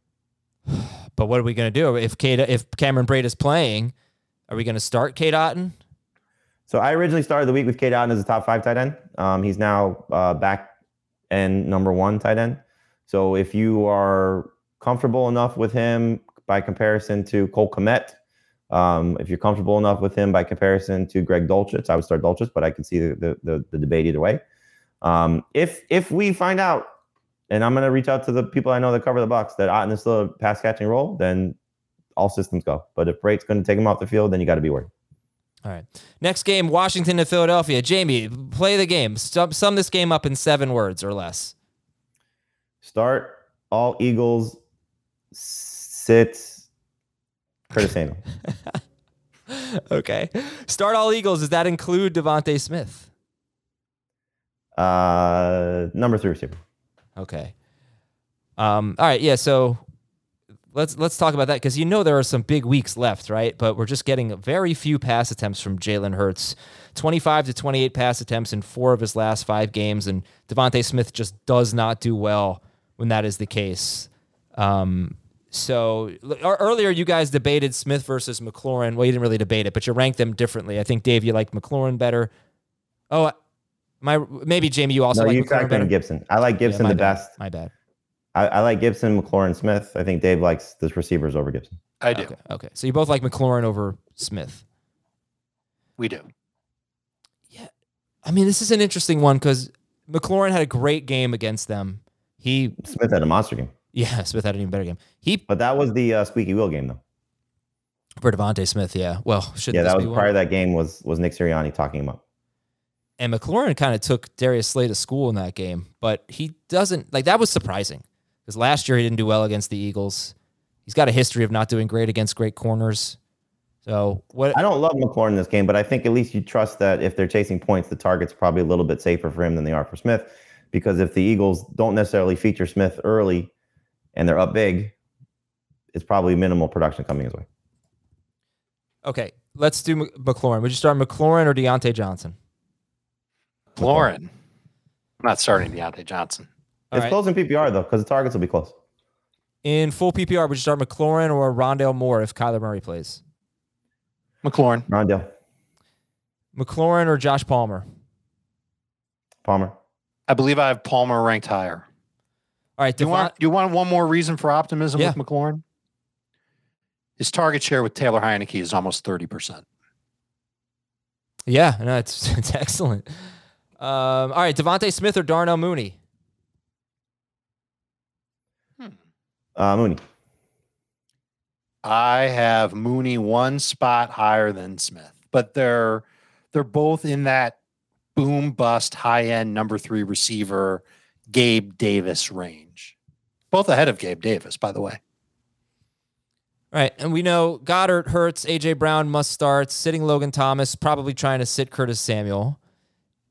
But what are we going to do if Cade, if Cameron Brate is playing? Are we going to start Cade Otton? So I originally started the week with Cade Otton as a top five tight end. Um, he's now uh, back and number one tight end. So if you are comfortable enough with him by comparison to Cole Kmet, um, if you're comfortable enough with him by comparison to Greg Dulcich, I would start Dulcich, but I can see the the, the, the debate either way. Um, if if we find out, and I'm going to reach out to the people I know that cover the Bucs that Otton is still a pass catching role, then all systems go. But if Brate's going to take him off the field, then you got to be worried. All right. Next game, Washington to Philadelphia. Jamey, play the game. Sum, sum this game up in seven words or less. Start all Eagles. Sit Curtis Samuel. okay. Start all Eagles. Does that include DeVonta Smith? Uh, number three receiver. Okay. Um, all right. Yeah. So let's let's talk about that because you know there are some big weeks left, right? But we're just getting very few pass attempts from Jalen Hurts. 25 to 28 pass attempts in four of his last five games, and DeVonta Smith just does not do well when that is the case. Um, so earlier you guys debated Smith versus McLaurin. Well, you didn't really debate it, but you ranked them differently. I think Dave, you like McLaurin better. Oh, my maybe Jamey, you also no, like you McLaurin factor better. in Gibson. I like Gibson my the bad. best. My bad. I, I like Gibson, McLaurin, Smith. I think Dave likes the receivers over Gibson. I do. Okay, okay. So you both like McLaurin over Smith. We do. Yeah. I mean, this is an interesting one because McLaurin had a great game against them. He, Smith had a monster game, yeah, Smith had an even better game. He but that was the uh, squeaky wheel game, though. for DeVonta Smith, yeah. Well, should yeah, this that was be one? prior to that game was was Nick Sirianni talking him up. And McLaurin kind of took Darius Slay to school in that game, but he doesn't like that was surprising because last year he didn't do well against the Eagles. He's got a history of not doing great against great corners. So what? I don't love McLaurin in this game, but I think at least you trust that if they're chasing points, the target's probably a little bit safer for him than they are for Smith. Because if the Eagles don't necessarily feature Smith early and they're up big, it's probably minimal production coming his way. Okay, let's do McLaurin. Would you start McLaurin or Diontae Johnson? Lauren. I'm not starting Diontae Johnson. All it's right. close in PPR though, because the targets will be close. In full PPR, would you start McLaurin or Rondale Moore if Kyler Murray plays? McLaurin. Rondale, McLaurin or Josh Palmer? Palmer. I believe I have Palmer ranked higher. All right, Do you want you want one more reason for optimism Yeah. with McLaurin? His target share with Taylor Heinicke is almost 30%. yeah, no, it's it's excellent. Um, all right, DeVonta Smith or Darnell Mooney? Uh, Mooney. I have Mooney one spot higher than Smith, but they're they're both in that boom bust high end number three receiver Gabe Davis range. Both ahead of Gabe Davis, by the way. All right, and we know Goddard hurts, AJ Brown must start, sitting Logan Thomas, probably trying to sit Curtis Samuel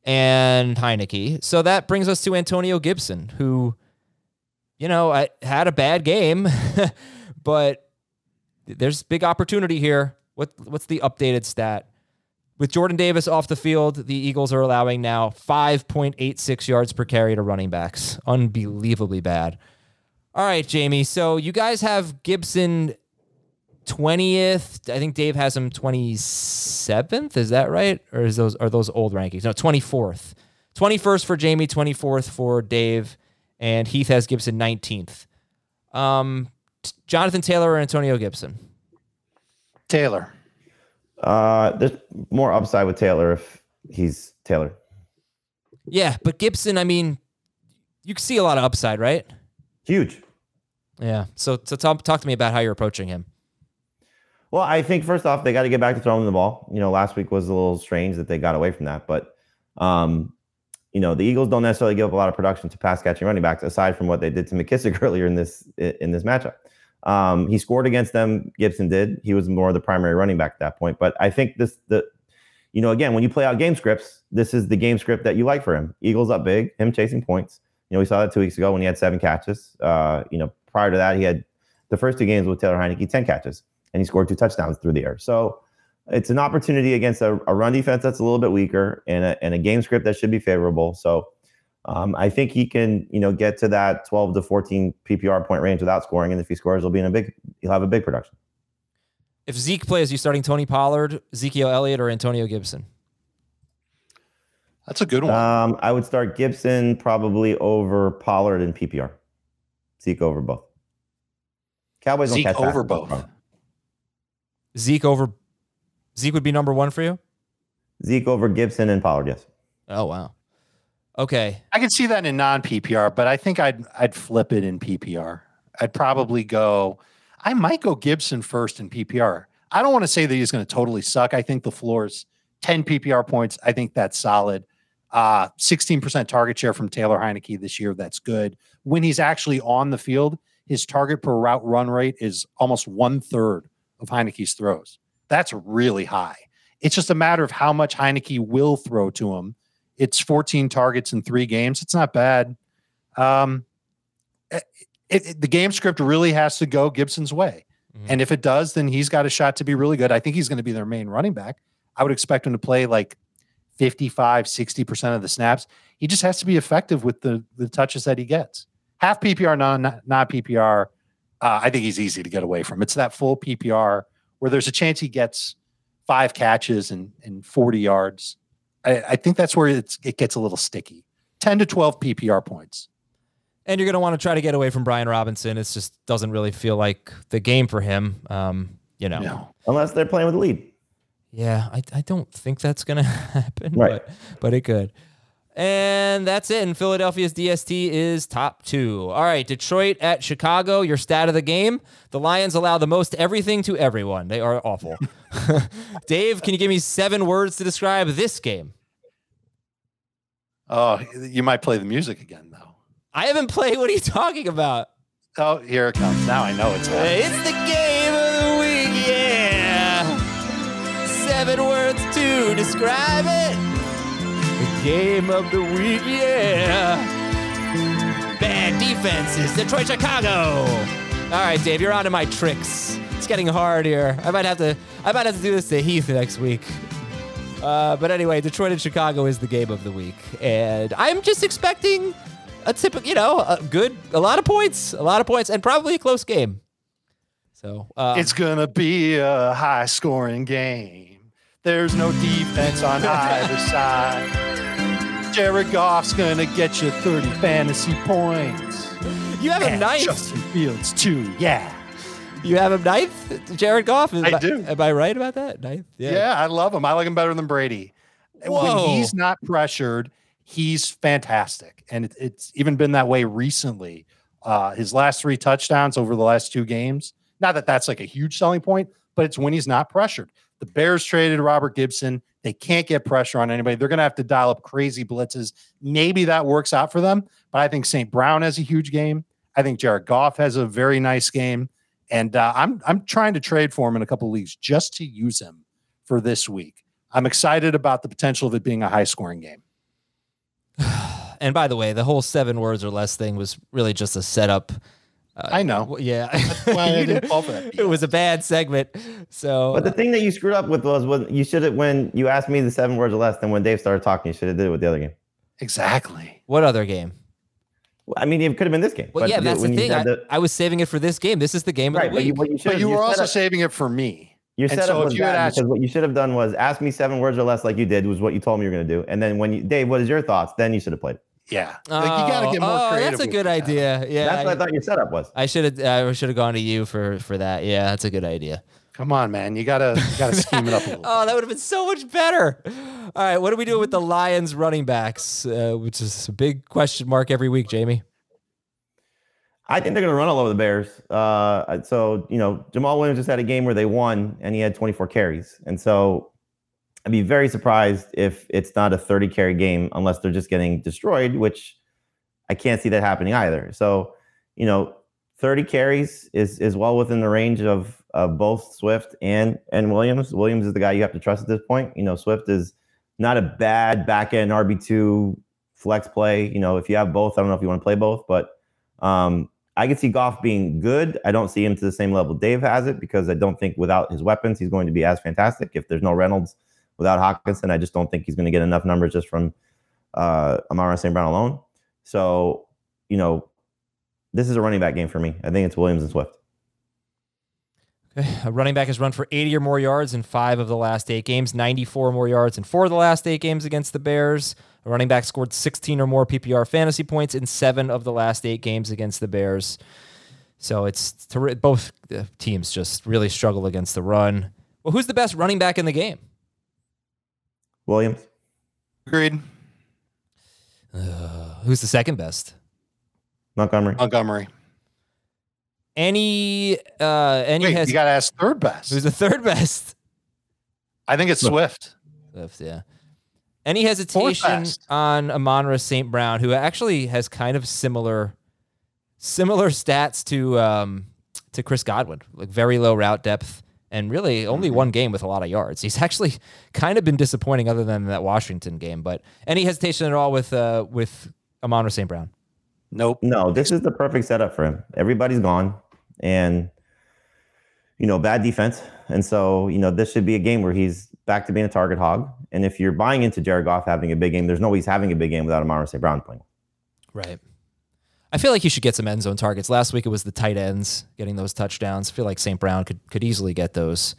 and Heinicke. So that brings us to Antonio Gibson, who, you know, I, had a bad game, but there's big opportunity here. What what's the updated stat? With Jordan Davis off the field, the Eagles are allowing now 5.86 yards per carry to running backs. Unbelievably bad. All right, Jamey. So you guys have Gibson 20th. I think Dave has him 27th. Is that right? Or is those are those old rankings? No, 24th. 21st for Jamey, 24th for Dave, and Heath has Gibson 19th. Um, t- Jonathan Taylor or Antonio Gibson? Taylor. Uh, there's more upside with Taylor if he's Taylor. Yeah, but Gibson, I mean, you can see a lot of upside, right? Huge. Yeah. So, so talk, talk to me about how you're approaching him. Well, I think first off, they got to get back to throwing the ball. You know, last week was a little strange that they got away from that, but um, you know, the Eagles don't necessarily give up a lot of production to pass catching running backs, aside from what they did to McKissic earlier in this in this matchup. Um, he scored against them. Gibson did. He was more the primary running back at that point. But I think this the you know, again, when you play out game scripts, this is the game script that you like for him. Eagles up big, him chasing points. You know, we saw that two weeks ago when he had seven catches. Uh, you know, prior to that, he had the first two games with Taylor Heinicke, 10 catches, and he scored two touchdowns through the air. So it's an opportunity against a, a run defense that's a little bit weaker and a, and a game script that should be favorable. So um, I think he can, you know, get to that 12 to 14 PPR point range without scoring. And if he scores, he'll be in a big, he'll have a big production. If Zeke plays, you starting Tony Pollard, Ezekiel Elliott, or Antonio Gibson? That's a good one. Um, I would start Gibson probably over Pollard and PPR. Zeke over both. Cowboys Zeke don't catch over both. bro. Zeke over Zeke would be number one for you? Zeke over Gibson and Pollard, yes. Oh wow. Okay. I can see that in non PPR, but I think I'd I'd flip it in PPR. I'd probably go. I might go Gibson first in PPR. I don't want to say that he's going to totally suck. I think the floor is 10 PPR points. I think that's solid. Uh, 16% target share from Taylor Heinicke this year. That's good. When he's actually on the field, his target per route run rate is almost one third of Heinicke's throws. That's really high. It's just a matter of how much Heinicke will throw to him. It's 14 targets in three games. It's not bad. Um, eh, it, it- the game script really has to go Gibson's way. Mhm. And if it does, then he's got a shot to be really good. I think he's going to be their main running back. I would expect him to play like 55, 60% of the snaps. He just has to be effective with the, the touches that he gets. Half PPR, non, not, not PPR, uh, I think he's easy to get away from. It's that full PPR where there's a chance he gets five catches and, and 40 yards. I, I think that's where it's, it gets a little sticky. 10 to 12 PPR points. And you're going to want to try to get away from Brian Robinson. It just doesn't really feel like the game for him. Um, you know, No. Unless they're playing with the lead. yeah, I, I don't think that's going to happen, Right. but, but it could. And that's it. And Philadelphia's DST is top two. All right, Detroit at Chicago, your stat of the game. The Lions allow the most everything to everyone. They are awful. Dave, can you give me seven words to describe this game? Oh, you might play the music again, though. I haven't played. What are you talking about? Oh, here it comes. Now I know it's happening. It's the game of the week, yeah. Seven words to describe it. The game of the week, yeah. Bad defenses, Detroit, Chicago. All right, Dave, you're on to my tricks. It's getting hard here. I might have to. I might have to do this to Heath next week. Uh, but anyway, Detroit and Chicago is the game of the week, and I'm just expecting a typical, you know, a good, a lot of points, a lot of points, and probably a close game. So uh, It's gonna be a high scoring game. There's no defense on either side. Jared Goff's gonna get you 30 fantasy points. you have him And ninth. Justin Fields too. Yeah. You have him ninth, Jared Goff. Is I my- do. Am I right about that? Ninth. yeah. Yeah, I love him. I like him better than Brady. Whoa. When he's not pressured, he's fantastic. And it, it's even been that way recently. Uh, his last three touchdowns over the last two games. Not that that's like a huge selling point, but it's when he's not pressured. The Bears traded Robert Gibson. They can't get pressure on anybody. They're going to have to dial up crazy blitzes. Maybe that works out for them, but I think St. Brown has a huge game. I think Jared Goff has a very nice game, and uh, I'm I'm trying to trade for him in a couple leagues just to use him for this week. I'm excited about the potential of it being a high scoring game. And by the way, the whole seven words or less thing was really just a setup. Uh, I know. w- Yeah. why I didn't fall for that it was a bad segment. So But the thing that you screwed up with was when you should have when you asked me the seven words or less. Then when Dave started talking, you should have did it with the other game. Exactly. what other game? Well, I mean, it could have been this game. Well, but yeah, that's the thing. said I, the- I was saving it for this game. This is the game of right, the but you, week. what you But you were also setup- saving it for me. Your and setup so was you bad asked- because what you should have done was ask me seven words or less, like you did, was what you told me you were going to do. And then when you, Dave, what is your thoughts? Then you should have played. It. Yeah. Like, you got to get more oh, creative. That's a good your idea. Yeah. That's what I- I thought your setup was. I should have I should have gone to you for for that. Yeah, that's a good idea. Come on, man. You gotta you gotta scheme it up a little. Oh, that would have been so much better. All right, what do we do with the Lions running backs, uh, which is a big question mark every week, Jamey? I think they're going to run all over the Bears. Uh, so, you know, Jamaal Williams just had a game where they won and he had 24 carries. And so I'd be very surprised if it's not a 30 carry game unless they're just getting destroyed, which I can't see that happening either. So, you know, 30 carries is is well within the range of of both Swift and and Williams. Williams is the guy you have to trust at this point. You know, Swift is not a bad back end RB2 flex play. You know, if you have both, I don't know if you want to play both, but um, I can see Goff being good. I don't see him to the same level Dave has it because I don't think without his weapons he's going to be as fantastic. If there's no Reynolds without Hockenson, I just don't think he's going to get enough numbers just from uh, Amon-Ra St. Brown alone. So, you know, this is a running back game for me. I think it's Williams and Swift. Okay. A running back has run for 80 or more yards in five of the last eight games, 94 more yards in four of the last eight games against the Bears. A running back scored 16 or more PPR fantasy points in seven of the last eight games against the Bears. So it's ter- both uh, teams just really struggle against the run. Well, who's the best running back in the game? Williams. Agreed. Uh, who's the second best? Montgomery. Montgomery. Any uh any Wait, has you got to ask third best. who's the third best? I think it's Swift. Swift, yeah. Any hesitation on Amon-Ra St. Brown, who actually has kind of similar similar stats to um to Chris Godwin, like very low route depth and really only one game with a lot of yards. He's actually kind of been disappointing other than that Washington game. But any hesitation at all with uh with Amon-Ra St. Brown? Nope. No, this is the perfect setup for him. Everybody's gone, and you know, bad defense, and so you know this should be a game where he's back to being a target hog. And if you're buying into Jared Goff having a big game, there's no way he's having a big game without Amon-Ra St. Brown playing. Right. I feel like he should get some end zone targets. Last week it was the tight ends getting those touchdowns. I feel like St. Brown could could easily get those.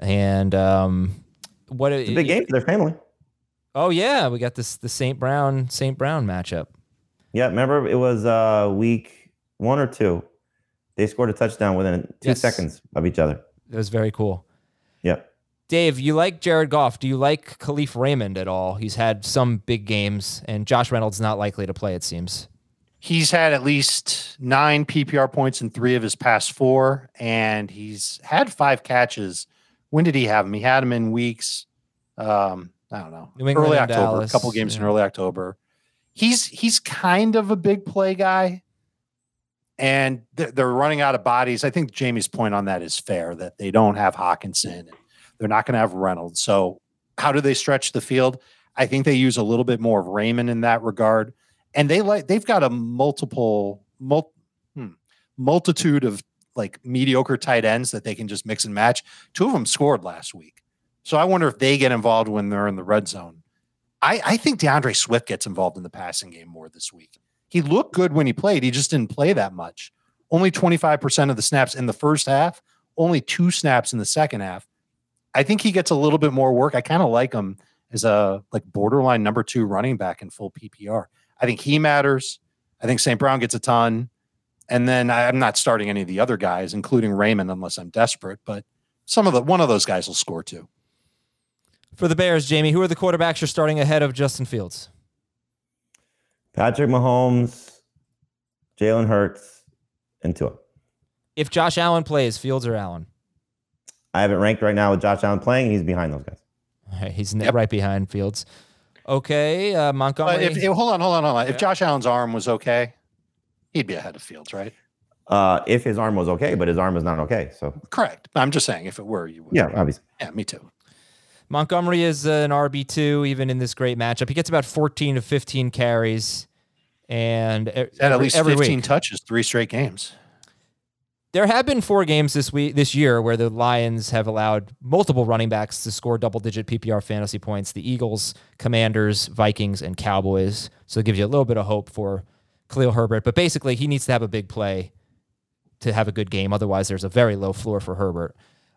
And um, what It's a big game for their family. Oh yeah, we got this the St. Brown St. Brown matchup. Yeah, remember it was uh week one or two. They scored a touchdown within two Yes. seconds of each other. It was very cool. Yep. Dave, you like Jared Goff? Do you like Kalif Raymond at all? He's had some big games, and Josh Reynolds not likely to play. It seems. He's had at least nine PPR points in three of his past four, and he's had five catches. When did he have them? He had them in weeks. Um, I don't know, early October, Dallas, a couple games in early October. He's he's kind of a big play guy, and they're, they're running out of bodies. I think Jamey's point on that is fair that they don't have Hockenson, and they're not going to have Reynolds. So how do they stretch the field? I think they use a little bit more of Raymond in that regard, and they like they've got a multiple mul- hmm, multitude of like mediocre tight ends that they can just mix and match. Two of them scored last week, so I wonder if they get involved when they're in the red zone. I, I think D'Andre Swift gets involved in the passing game more this week. He looked good when he played. He just didn't play that much. Only 25% of the snaps in the first half, only two snaps in the second half. I think he gets a little bit more work. I kind of like him as a like borderline number two running back in full PPR. I think he matters. I think St. Brown gets a ton. And then I- I'm not starting any of the other guys, including Raymond, unless I'm desperate. But some of the one of those guys will score too. For the Bears, Jamey, who are the quarterbacks you're starting ahead of Justin Fields? Patrick Mahomes, Jalen Hurts, and Tua. If Josh Allen plays, Fields or Allen? I haven't ranked right now with Josh Allen playing. He's behind those guys. All right, he's Yep. right behind Fields. Okay, uh, Montgomery. But if, if- hold on, hold on, hold on. If Josh Allen's arm was okay, he'd be ahead of Fields, right? Uh, if his arm was okay, but his arm is not okay. So Correct. I'm just saying, if it were, you would. yeah, obviously. Yeah, me too. Montgomery is uh, an RB two, even in this great matchup. He gets about 14 to 15 carries, and e- Had at every- least every 15 week. touches, three straight games. There have been four games this week, this year, where the Lions have allowed multiple running backs to score double-digit PPR fantasy points. The Eagles, Commanders, Vikings, and Cowboys. So it gives you a little bit of hope for Khalil Herbert. But basically, he needs to have a big play to have a good game. Otherwise, there's a very low floor for Herbert.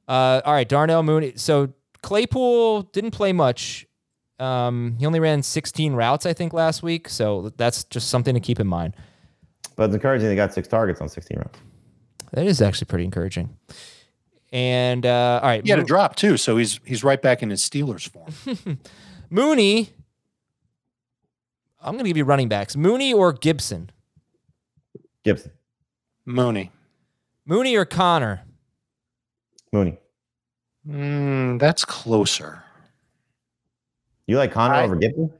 Uh, all right, Darnell Mooney. So Claypool didn't play much. Um, he only ran 16 routes, I think, last week. So that's just something to keep in mind. But it's encouraging. They got six targets on 16 rounds. That is actually pretty encouraging. And uh, all right, He had a drop too, so he's he's right back in his Steelers form. Mooney. I'm going to give you running backs: Mooney or Gibson. Gibson, Mooney. Mooney or Conner. Mooney. Mm, that's closer. You like Conner I- over Gibson?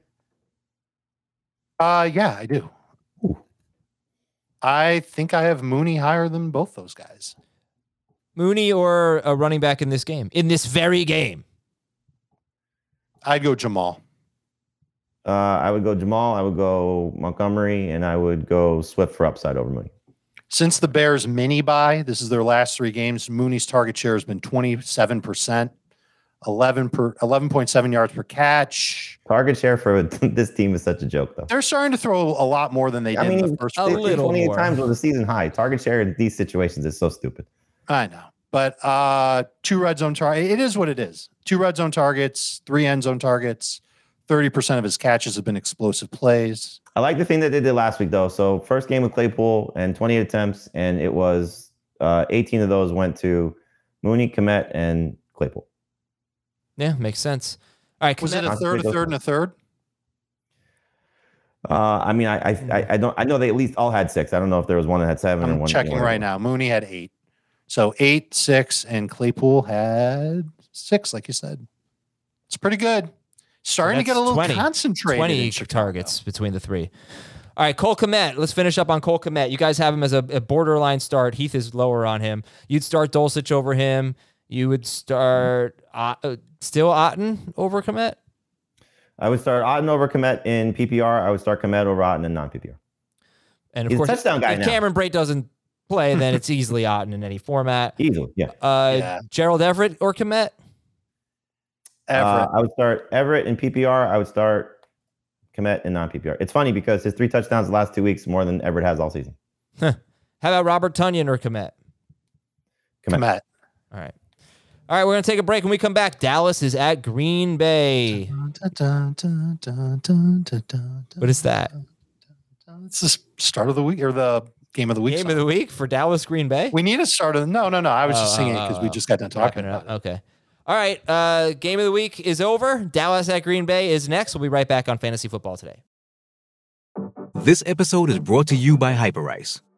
Uh yeah, I do. Ooh. I think I have Mooney higher than both those guys. Mooney or a running back in this game, in this very game. I'd go Jamaal. Uh, I would go Jamaal. I would go Montgomery, and I would go Swift for upside over Mooney. Since the Bears mini buy, this is their last three games. Mooney's target share has been 27%, 11 per 11.7 yards per catch. Target share for this team is such a joke, though. They're starting to throw a lot more than they I did in mean, the first a four little games. 28 more. times with a season high. Target share in these situations is so stupid. I know. But uh two red zone target. It is what it is. Two red zone targets, three end zone targets. 30% of his catches have been explosive plays. I like the thing that they did last week, though. So first game with Claypool and 28 attempts, and it was uh, 18 of those went to Mooney, Kmet, and Claypool. Yeah, makes sense. All right, Was it a third, a third, and a third? Uh, I mean, I, I I I don't I know they at least all had six. I don't know if there was one that had seven or I'm one. checking one- right now. Mooney had eight. So eight, six, and Claypool had six, like you said. It's pretty good. Starting to get a little 20 concentrated. 20 in targets between the three. All right, Cole Kmet. Let's finish up on Cole Kmet. You guys have him as a, a borderline start. Heath is lower on him. You'd start Dulcich over him. You would start uh, uh, still Otton over Kmet. I would start Otton over Kmet in PPR. I would start Kmet over Otton in non PPR. And of He's a course, touchdown guy if now. Cameron Brate doesn't play, then it's easily Otton in any format. Easily, yeah. Uh, Yeah. Gerald Everett or Kmet? Everett. Uh, I would start Everett in PPR. I would start Kmet in non PPR. It's funny because his three touchdowns the last two weeks more than Everett has all season. How about Robert Tonyan or Kmet? Kmet. Kmet. All right. All right, we're going to take a break. When we come back, Dallas is at Green Bay. What is that? It's the start of the week or the game of the week. Game song. of the week for Dallas Green Bay? We need a start of no, no, no. I was just Oh, singing oh, because oh, we oh. just got done talking about it. Okay. All right. Uh, game of the week is over. Dallas at Green Bay is next. We'll be right back on Fantasy Football today. This episode is brought to you by Hyperice,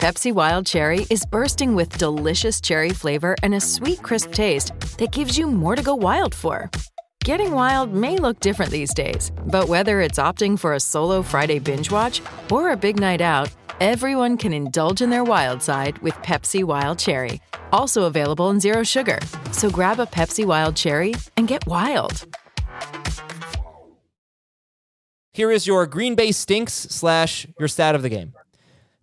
Pepsi Wild Cherry is bursting with delicious cherry flavor and a sweet, crisp taste that gives you more to go wild for. Getting wild may look different these days, but whether it's opting for a solo Friday binge watch or a big night out, everyone can indulge in their wild side with Pepsi Wild Cherry. Also available in Zero Sugar. So grab a Pepsi Wild Cherry and get wild. Here is your Green Bay stinks slash your stat of the game.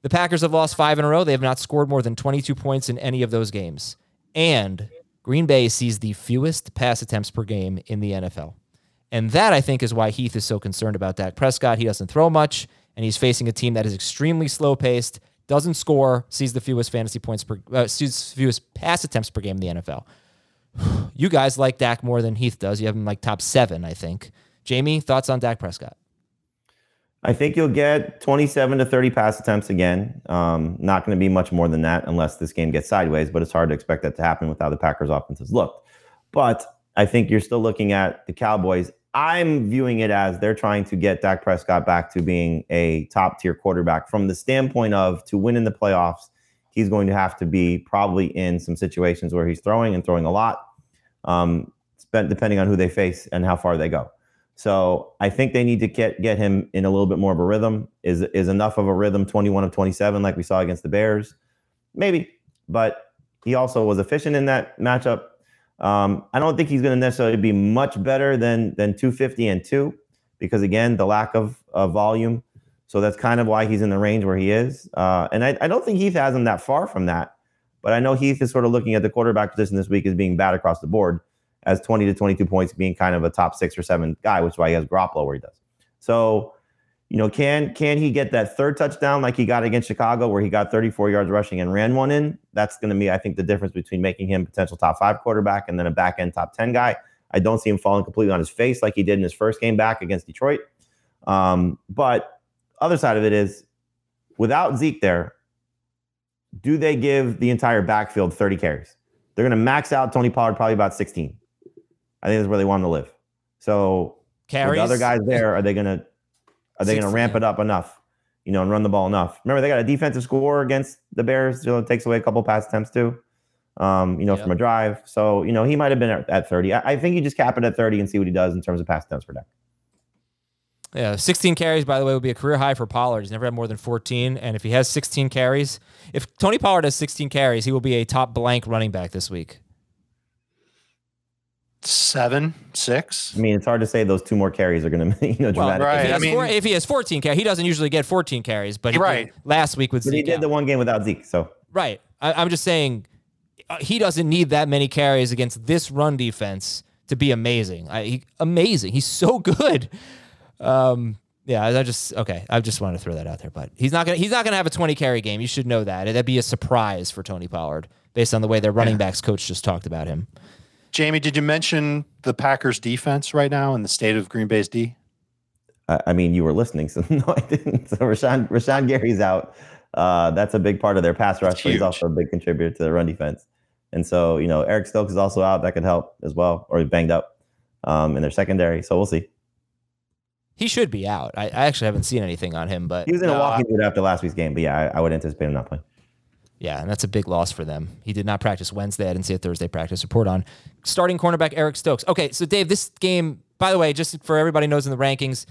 The Packers have lost five in a row. They have not scored more than 22 points in any of those games. And Green Bay sees the fewest pass attempts per game in the NFL. And that, I think, is why Heath is so concerned about Dak Prescott. He doesn't throw much, and he's facing a team that is extremely slow paced, doesn't score, sees the fewest fantasy points per, uh, sees fewest pass attempts per game in the NFL. You guys like Dak more than Heath does. You have him like top seven, I think. Jamey, thoughts on Dak Prescott? I think you'll get 27 to 30 pass attempts again. Um, not going to be much more than that unless this game gets sideways, but it's hard to expect that to happen with how the Packers offense has looked. But I think you're still looking at the Cowboys. I'm viewing it as they're trying to get Dak Prescott back to being a top tier quarterback from the standpoint of to win in the playoffs, he's going to have to be probably in some situations where he's throwing and throwing a lot, um, depending on who they face and how far they go. So I think they need to get get him in a little bit more of a rhythm. Is is enough of a rhythm? Twenty one of twenty seven, like we saw against the Bears, maybe. But he also was efficient in that matchup. Um, I don't think he's going to necessarily be much better than than two fifty and two, because again, the lack of, of volume. So that's kind of why he's in the range where he is. Uh, and I, I don't think Heath has him that far from that. But I know Heath is sort of looking at the quarterback position this week as being bad across the board as 20 to 22 points being kind of a top six or seven guy, which is why he has Garoppolo where he does. So, you know, can can he get that third touchdown like he got against Chicago, where he got 34 yards rushing and ran one in? That's going to be, I think, the difference between making him potential top five quarterback and then a back end top 10 guy. I don't see him falling completely on his face like he did in his first game back against Detroit. Um, but other side of it is, without Zeke there, do they give the entire backfield 30 carries? They're going to max out Tony Pollard probably about 16. I think that's where they want to live. So Carries. the other guys there, are they gonna are they gonna ramp it up enough, you know, and run the ball enough? Remember, they got a defensive score against the Bears. You know, it takes away a couple pass attempts too. Um, you know, Yep. from a drive. So, you know, he might have been at, at 30. I, I think you just cap it at 30 and see what he does in terms of pass attempts per deck. Yeah, 16 carries, by the way, would be a career high for Pollard. He's never had more than 14. And if he has 16 carries, if Tony Pollard has 16 carries, he will be a top blank running back this week. Seven, six. I mean, it's hard to say those two more carries are going to, you know, Well, right. If he, I has mean- four, if he has 14 carries, he doesn't usually get 14 carries, but he Right. did last week with But he did out. the one game without Zeke. So Right. I, I'm just saying uh, he doesn't need that many carries against this run defense to be amazing. I, he, amazing. He's so good. Um, yeah, I I just okay. I just wanted to throw that out there, but he's not gonna he's not gonna have a 20 carry game. You should know that. That'd be a surprise for Tony Pollard based on the way their running backs coach just talked about him. Jamey, did you mention the Packers defense right now and the state of Green Bay's D? I, I mean, you were listening, so no, I didn't. So Rashan, Rashan Gary's out. Uh, that's a big part of their pass rush, but he's also a big contributor to the run defense. And so, you know, Eric Stokes is also out. That could help as well, or he's banged up um, in their secondary. So we'll see. He should be out. I, I actually haven't seen anything on him, but He was in a No, walking boot after last week's game, but yeah, I, I would anticipate him not playing. Yeah, and that's a big loss for them. He did not practice Wednesday. I didn't see a Thursday practice report on starting cornerback Eric Stokes. Okay, so Dave, this game, by the way, just for everybody knows in the rankings,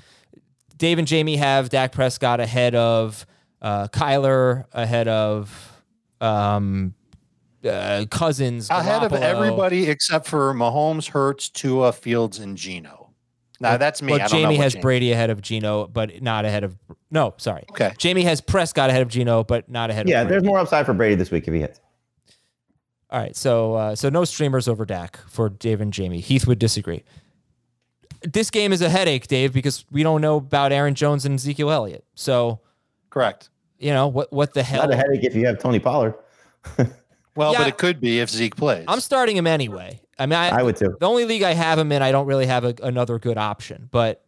Dave and Jamey have Dak Prescott ahead of uh, Kyler, ahead of um, uh, Cousins, Ahead of everybody except for Mahomes, Hurts, Tua, Fields, and Geno. Now that's me. Well, I don't Jamey what has Jamey- Brady ahead of Geno, but not ahead of. No, sorry. Okay. Jamey has Prescott ahead of Geno, but not ahead Yeah, of. Yeah, there's more upside for Brady this week if he hits. All right, so uh, so no streamers over Dak for Dave and Jamie. Heath would disagree. This game is a headache, Dave, because we don't know about Aaron Jones and Ezekiel Elliott. So Correct. you know what? What the hell? Not a headache if you have Tony Pollard. Well, Yeah. but it could be if Zeke plays. I'm starting him anyway. I mean, I, I would too. The only league I have him in, I don't really have a, another good option, but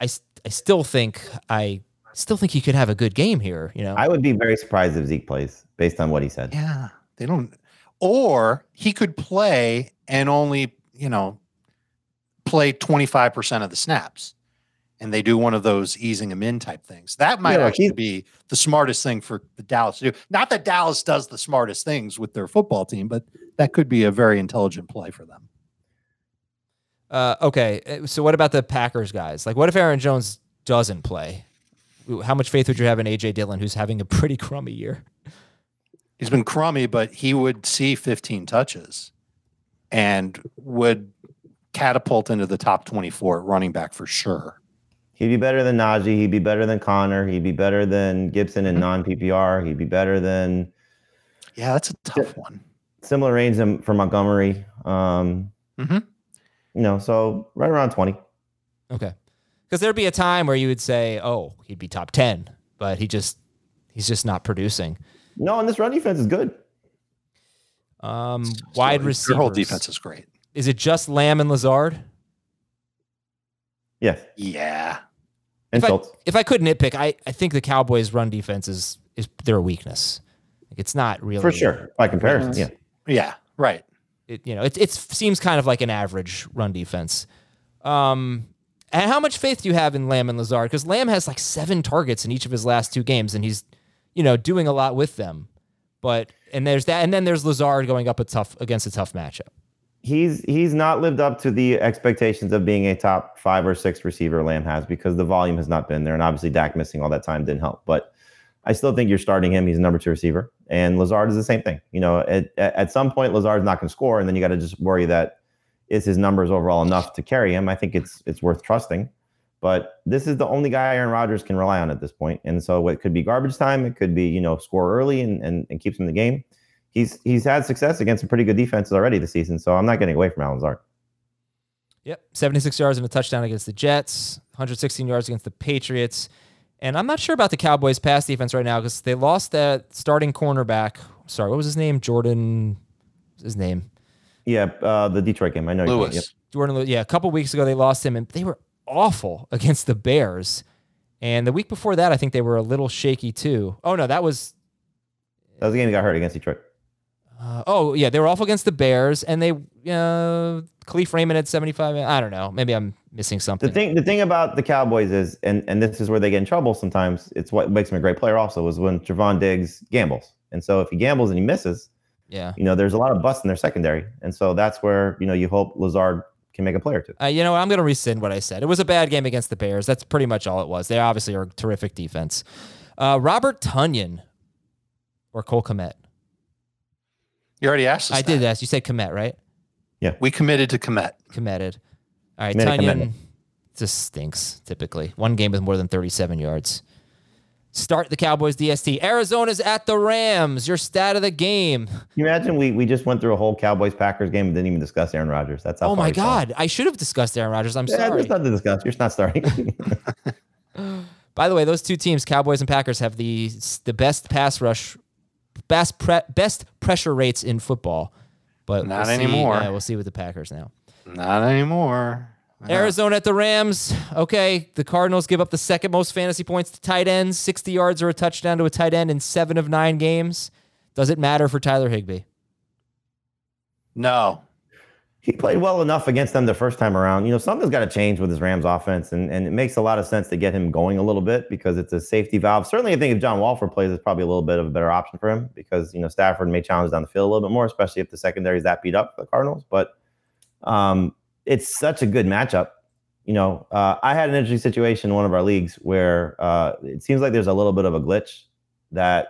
I, s- I still think I still think he could have a good game here. You know, I would be very surprised if Zeke plays based on what he said. yeah, they don't. Or he could play and only, you know, play 25% of the snaps. And they do one of those easing them in type things. That might Yeah, actually he's- be the smartest thing for the Dallas to do. Not that Dallas does the smartest things with their football team, but that could be a very intelligent play for them. Uh, okay, uh, so what about the Packers guys? Like, what if Aaron Jones doesn't play? How much faith would you have in AJ Dillon, who's having a pretty crummy year? He's been crummy, but he would see 15 touches and would catapult into the top 24 running back for sure. He'd be better than Najee. He'd be better than Conner. He'd be better than Gibson in non PPR. He'd be better than Yeah, that's a tough one. similar range for Montgomery. Um, Mhm. You know, so right around 20. Okay, because there'd be a time where you would say, "Oh, he'd be top ten, but he just he's just not producing." No, and this run defense is good. Um, wide Their receivers. whole defense is great. Is it just Lamb and Lazard? Yes. Yeah. And if I, Schultz. if I could nitpick, I, I think the Cowboys' run defense is is their weakness. Like it's not really For sure. By comparison. Yeah. Yeah. Right. It, you know, it it seems kind of like an average run defense. Um, and how much faith do you have in Lamb and Lazard? Because Lamb has like seven targets in each of his last two games, and he's you know doing a lot with them. But and there's that, and then there's Lazard going up a tough against a tough matchup. He's he's not lived up to the expectations of being a top five or six receiver Lamb has because the volume has not been there, and obviously Dak missing all that time didn't help. But I still think you're starting him. He's a number two receiver, and Lazard is the same thing. You know, at at some point Lazard's not going to score, and then you got to just worry that is his numbers overall enough to carry him. I think it's it's worth trusting. But this is the only guy Aaron Rodgers can rely on at this point. And so it could be garbage time. It could be, you know, score early and, and, and keeps him in the game. He's he's had success against some pretty good defenses already this season. So I'm not getting away from Allen Lazard. Yep. 76 yards and a touchdown against the Jets, 116 yards against the Patriots. And I'm not sure about the Cowboys pass defense right now because they lost that starting cornerback. Sorry, what was his name? Jordan. his name? Yeah, uh, the Detroit game. I know. you're Lewis. talking- Yep. Jordan. Lew- Yeah, a couple weeks ago they lost him, and they were awful against the Bears. And the week before that, I think they were a little shaky too. Oh no, that was. That was the game he got hurt against Detroit. Uh, oh yeah, they were awful against the Bears, and they. Uh, Kalif Raymond had 75. I don't know. Maybe I'm missing something. The thing, the thing about the Cowboys is, and and this is where they get in trouble sometimes. It's what makes him a great player. Also, is when Trevon Diggs gambles, and so if he gambles and he misses, yeah. you know, there's a lot of busts in their secondary, and so that's where you know you hope Lazard can make a play or two. Uh, you know. I'm going to rescind what I said. It was a bad game against the Bears. That's pretty much all it was. They obviously are a terrific defense. Uh, Robert Tonyan or Cole Kmet. You already asked us. I did ask. You said commit, right? Yeah. We committed to commit. Committed. All right, Made a just stinks typically. One game with more than 37 yards. Start the Cowboys DST. Arizona's at the Rams. Your stat of the game. Can you imagine we we just went through a whole Cowboys Packers game and didn't even discuss Aaron Rodgers. That's how Oh far my he's fallen. God. I should have discussed Aaron Rodgers. I'm Yeah, sorry. there's nothing to discuss. You're not starting. By the way, those two teams, Cowboys and Packers, have the the best pass rush, best pre, best pressure rates in football. But Not we'll see- anymore. yeah, we'll see with the Packers now. Not anymore. Arizona at the Rams. Okay, the Cardinals give up the second most fantasy points to tight ends, 60 yards or a touchdown to a tight end in seven of nine games. Does it matter for Tyler Higbee? No. He played well enough against them the first time around. You know, something's got to change with his Rams offense, and, and it makes a lot of sense to get him going a little bit because it's a safety valve. Certainly, I think if John Wolford plays, it's probably a little bit of a better option for him because you know Stafford may challenge down the field a little bit more, especially if the secondary is that beat up for the Cardinals. But um, it's such a good matchup. You know, uh, I had an interesting situation in one of our leagues where uh, it seems like there's a little bit of a glitch that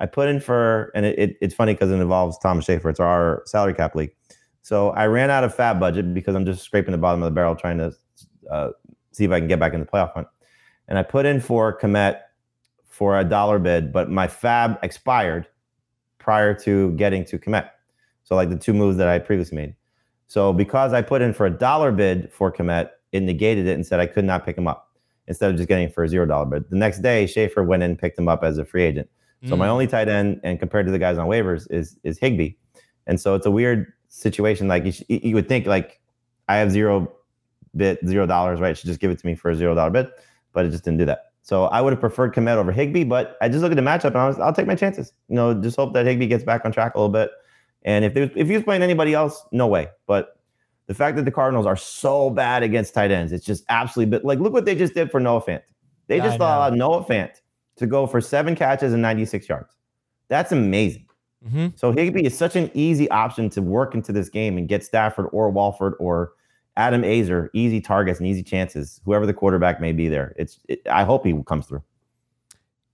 I put in for, and it, it, it's funny because it involves Thomas Schaefer. It's our salary cap league. So I ran out of FAAB budget because I'm just scraping the bottom of the barrel trying to uh, see if I can get back in the playoff hunt. And I put in for Kmet for a dollar bid, but my FAAB expired prior to getting to Kmet. So like the two moves that I previously made. So because I put in for a dollar bid for Kmet, it negated it and said I could not pick him up instead of just getting for a zero dollar bid. The next day, Schaefer went in and picked him up as a free agent. So mm. my only tight end, and compared to the guys on waivers, is is Higbee. And so it's a weird situation. Like you, sh- you would think, like I have zero bit, zero dollars, right? Should just give it to me for a zero dollar bid, but it just didn't do that. So I would have preferred Kmet over Higbee, but I just look at the matchup and I was, I'll take my chances. You know, just hope that Higbee gets back on track a little bit. And if there's, if he was playing anybody else, no way. But the fact that the Cardinals are so bad against tight ends, it's just absolutely. But like, look what they just did for Noah Fant. They just allowed Noah Fant to go for seven catches and 96 yards. That's amazing. Mm-hmm. So Higbee is such an easy option to work into this game and get Stafford or Wolford or Adam Aizer easy targets and easy chances. Whoever the quarterback may be there, it's. It, I hope he comes through.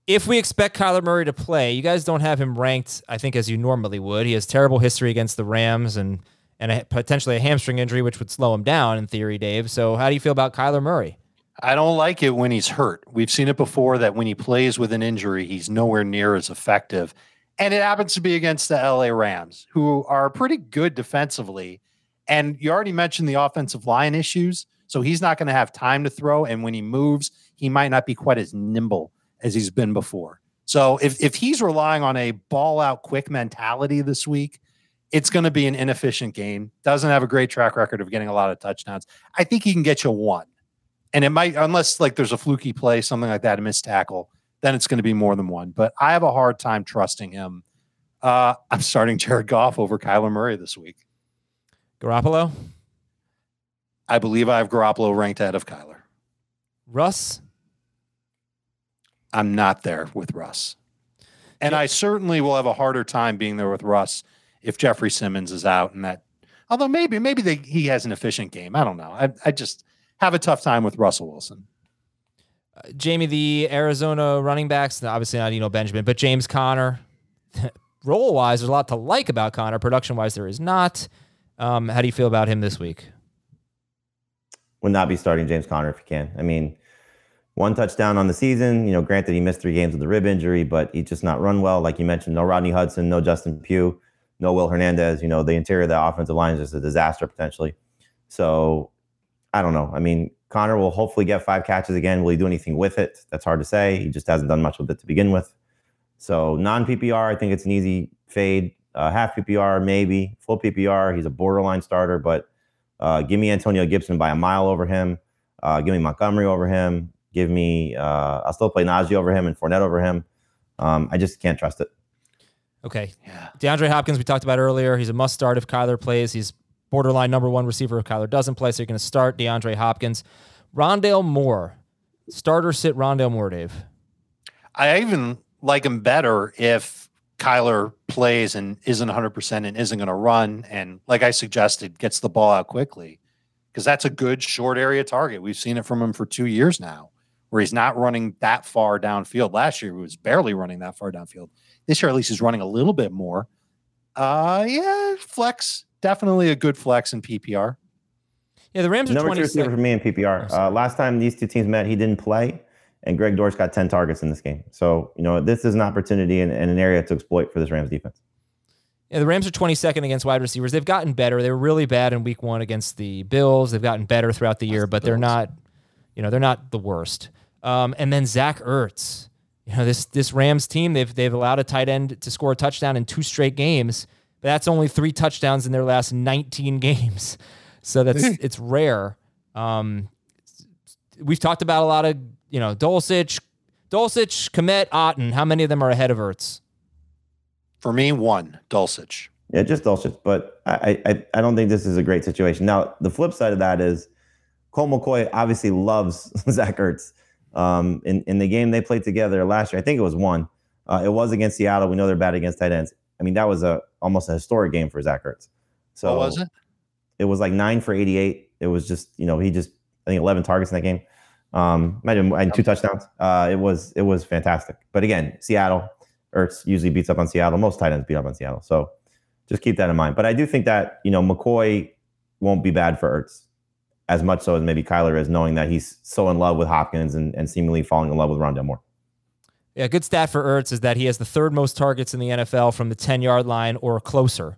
If we expect Kyler Murray to play, you guys don't have him ranked, I think, as you normally would. He has terrible history against the Rams and and a, potentially a hamstring injury, which would slow him down in theory, Dave. So, how do you feel about Kyler Murray? I don't like it when he's hurt. We've seen it before that when he plays with an injury, he's nowhere near as effective. And it happens to be against the LA Rams, who are pretty good defensively. And you already mentioned the offensive line issues. So he's not going to have time to throw. And when he moves, he might not be quite as nimble as he's been before. So if, if he's relying on a ball out quick mentality this week, it's going to be an inefficient game. Doesn't have a great track record of getting a lot of touchdowns. I think he can get you one. And it might, unless like there's a fluky play, something like that, a missed tackle then it's going to be more than one. But I have a hard time trusting him. Uh, I'm starting Jared Goff over Kyler Murray this week. Garoppolo? I believe I have Garoppolo ranked ahead of Kyler. Russ? I'm not there with Russ. And yeah. I certainly will have a harder time being there with Russ if Jeffrey Simmons is out and that although maybe maybe they, he has an efficient game. I don't know. I, I just have a tough time with Russell Wilson. Jamey, the Arizona running backs, obviously not Eno Benjamin, but James Conner. Role wise, there's a lot to like about Conner. Production wise, there is not. Um, how do you feel about him this week? Would not be starting James Conner if you can. I mean, one touchdown on the season. You know, granted he missed three games with a rib injury, but he just not run well. Like you mentioned, no Rodney Hudson, no Justin Pugh, no Will Hernandez. You know, the interior of the offensive line is just a disaster potentially. So I don't know. I mean, Conner will hopefully get five catches again. Will he do anything with it? That's hard to say. He just hasn't done much with it to begin with. So non PPR, I think it's an easy fade. Uh, half PPR, maybe. Full PPR, he's a borderline starter, but uh, give me Antonio Gibson by a mile over him. Uh, give me Montgomery over him. Give me, uh, I'll still play Najee over him and Fournette over him. Um, I just can't trust it. Okay. Yeah. DeAndre Hopkins, we talked about earlier. He's a must start if Kyler plays. He's borderline number one receiver if Kyler doesn't play. So you're going to start DeAndre Hopkins. Rondale Moore. Starter sit Rondale Moore, Dave. I even like him better if Kyler plays and isn't 100% and isn't going to run. And like I suggested, gets the ball out quickly because that's a good short area target. We've seen it from him for two years now, where he's not running that far downfield. Last year, he was barely running that far downfield. This year, at least, he's running a little bit more. Uh, yeah, flex definitely a good flex in PPR. Yeah, the Rams are number 20 two receiver for me in PPR. Uh, last time these two teams met, he didn't play, and Greg Dortch got 10 targets in this game. So, you know, this is an opportunity and, and an area to exploit for this Rams defense. Yeah, the Rams are 22nd against wide receivers. They've gotten better. They were really bad in week one against the Bills. They've gotten better throughout the year, but they're not, you know, they're not the worst. Um, and then Zach Ertz. You know, this this Rams team, they've they've allowed a tight end to score a touchdown in two straight games. But that's only three touchdowns in their last 19 games. So that's it's rare. Um, we've talked about a lot of, you know, Dulcich, Dulcich, Kmet, Otton. How many of them are ahead of Ertz? For me, one, Dulcich. Yeah, just Dulcich. But I, I, I don't think this is a great situation. Now, the flip side of that is Colt McCoy obviously loves Zach Ertz. Um, in, in the game they played together last year, I think it was one. Uh, it was against Seattle. We know they're bad against tight ends. I mean, that was a almost a historic game for Zach Ertz. So what was it? It was like nine for 88. It was just, you know, he just, I think 11 targets in that game. Um, and two touchdowns. Uh, it was, it was fantastic. But again, Seattle, Ertz usually beats up on Seattle. Most tight ends beat up on Seattle. So just keep that in mind. But I do think that, you know, McCoy won't be bad for Ertz as much so as maybe Kyler is, knowing that he's so in love with Hopkins and, and seemingly falling in love with Rondale Moore. Yeah, good stat for Ertz is that he has the third most targets in the NFL from the 10 yard line or closer.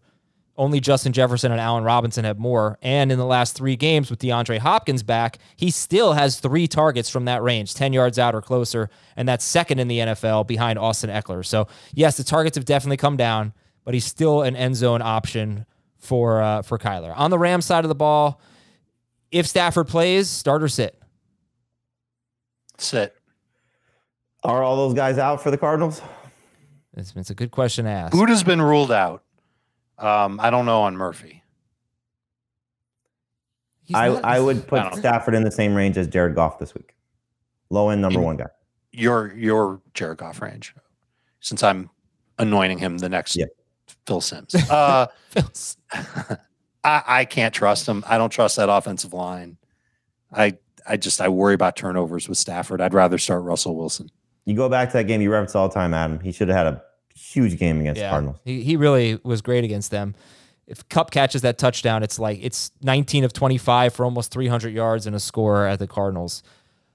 Only Justin Jefferson and Allen Robinson have more. And in the last three games with DeAndre Hopkins back, he still has three targets from that range, 10 yards out or closer. And that's second in the NFL behind Austin Ekeler. So, yes, the targets have definitely come down, but he's still an end zone option for, uh, for Kyler. On the Rams side of the ball, if Stafford plays, start or sit? Sit. Are all those guys out for the Cardinals? It's, it's a good question to ask. Budda's been ruled out. Um, I don't know on Murphy. I, I would put Stafford in the same range as Jared Goff this week. Low end number In- one guy. Your your Jared Goff range, since I'm anointing him the next Yeah. Phil Simms. Uh, I, I can't trust him. I don't trust that offensive line. I I just I worry about turnovers with Stafford. I'd rather start Russell Wilson. You go back to that game you reference all the time, Adam. He should have had a huge game against the Cardinals. He, he really was great against them. If Kupp catches that touchdown, it's like it's 19 of 25 for almost 300 yards and a score at the Cardinals.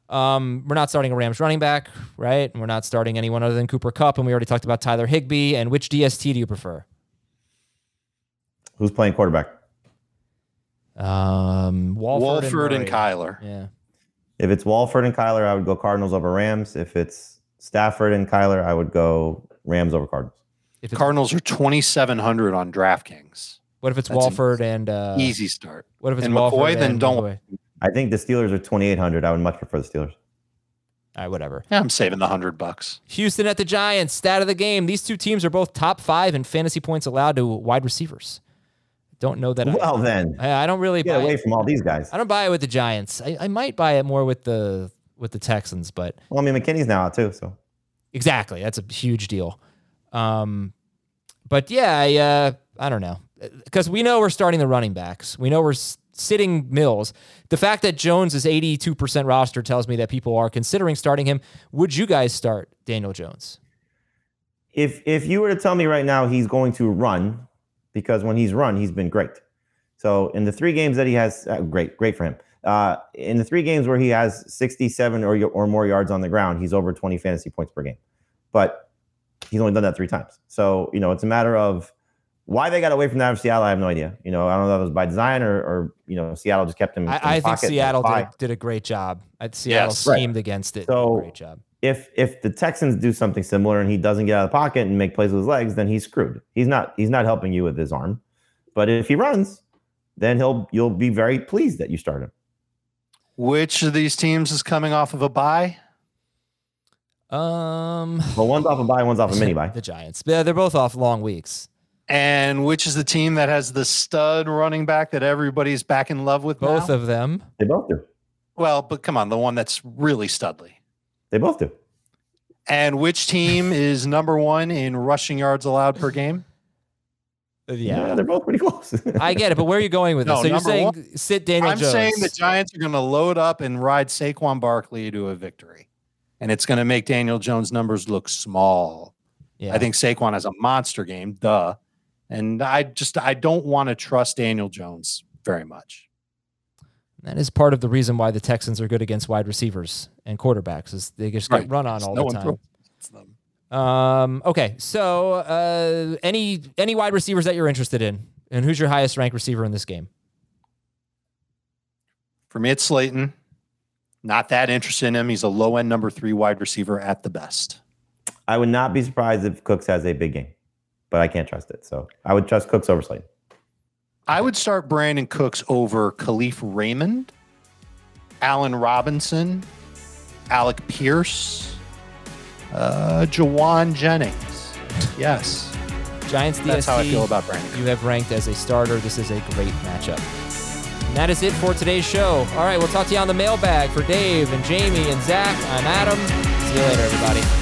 Um, we're not starting a Rams running back, right? And we're not starting anyone other than Cooper Kupp. And we already talked about Tyler Higbee. And which DST do you prefer? Who's playing quarterback? Um, Wolford, Wolford and Murray. Kyler. Yeah. If it's Wolford and Kyler, I would go Cardinals over Rams. If it's Stafford and Kyler, I would go Rams over Cardinals. If Cardinals are 2,700 on DraftKings. what if it's That's an Wolford and uh, Easy start. What if it's and Wolford McCoy? Then and don't. McCoy? I think the Steelers are 2,800. I would much prefer the Steelers. All right, whatever. Yeah, I'm saving the hundred bucks. Houston at the Giants. Stat of the game. These two teams are both top five in fantasy points allowed to wide receivers. Don't know that. Well, then I, I don't really get buy away it. from all these guys. I don't buy it with the Giants. I, I might buy it more with the with the Texans, but Well, I mean, McKinney's now out too, so exactly, that's a huge deal. Um, but yeah, I uh, I don't know because we know we're starting the running backs. We know we're sitting Mills. The fact that Jones is eighty two percent roster tells me that people are considering starting him. Would you guys start Daniel Jones? if if you were to tell me right now he's going to run, because when he's run, he's been great. So in the three games that he has, uh, great, great for him. Uh, in the three games where he has 67 or or more yards on the ground, he's over 20 fantasy points per game. But he's only done that three times. So you know, it's a matter of why they got away from that of Seattle. I have no idea. You know, I don't know if that was by design or, or you know, Seattle just kept him. in I, the I think. Seattle did a, did a great job. I, Seattle Yes. Right. schemed against it. So- great job. if if the Texans do something similar and he doesn't get out of the pocket and make plays with his legs, then he's screwed. He's not he's not helping you with his arm. But if he runs, then he'll you'll be very pleased that you start him. Which of these teams is coming off of a bye? Um, Well, one's off a bye, one's off a mini bye. the Giants. Yeah, they're both off long weeks. And which is the team that has the stud running back that everybody's back in love with? Both now? of them. They both do. well, but come on, the one that's really studly. They both do. And which team is number one in rushing yards allowed per game? Yeah, they're both pretty close. I get it, but where are you going with this? No, so you're saying one- sit Daniel I'm Jones. saying the Giants are going to load up and ride Saquon Barkley to a victory, and it's going to make Daniel Jones' numbers look small. yeah. I think Saquon has a monster game, duh. And I just I don't want to trust Daniel Jones very much. that is part of the reason why the Texans are good against wide receivers and quarterbacks is they just get Right. run on all No the time. throws them. Um, okay, so uh, any any wide receivers that you're interested in, and who's your highest ranked receiver in this game? For me, it's Slayton. Not that interested in him. He's a low end number three wide receiver at the best. I would not be surprised if Cooks has a big game, but I can't trust it. So I would trust Cooks over Slayton. I would start Brandin Cooks over Kalif Raymond, Allen Robinson, Alec Pierce, uh, Jauan Jennings. Yes. Giants DST. That's how I feel about Brandin. You have ranked as a starter. This is a great matchup. And that is it for today's show. All right, we'll talk to you on the mailbag for Dave and Jamie and Zach. I'm Adam. See you later, everybody.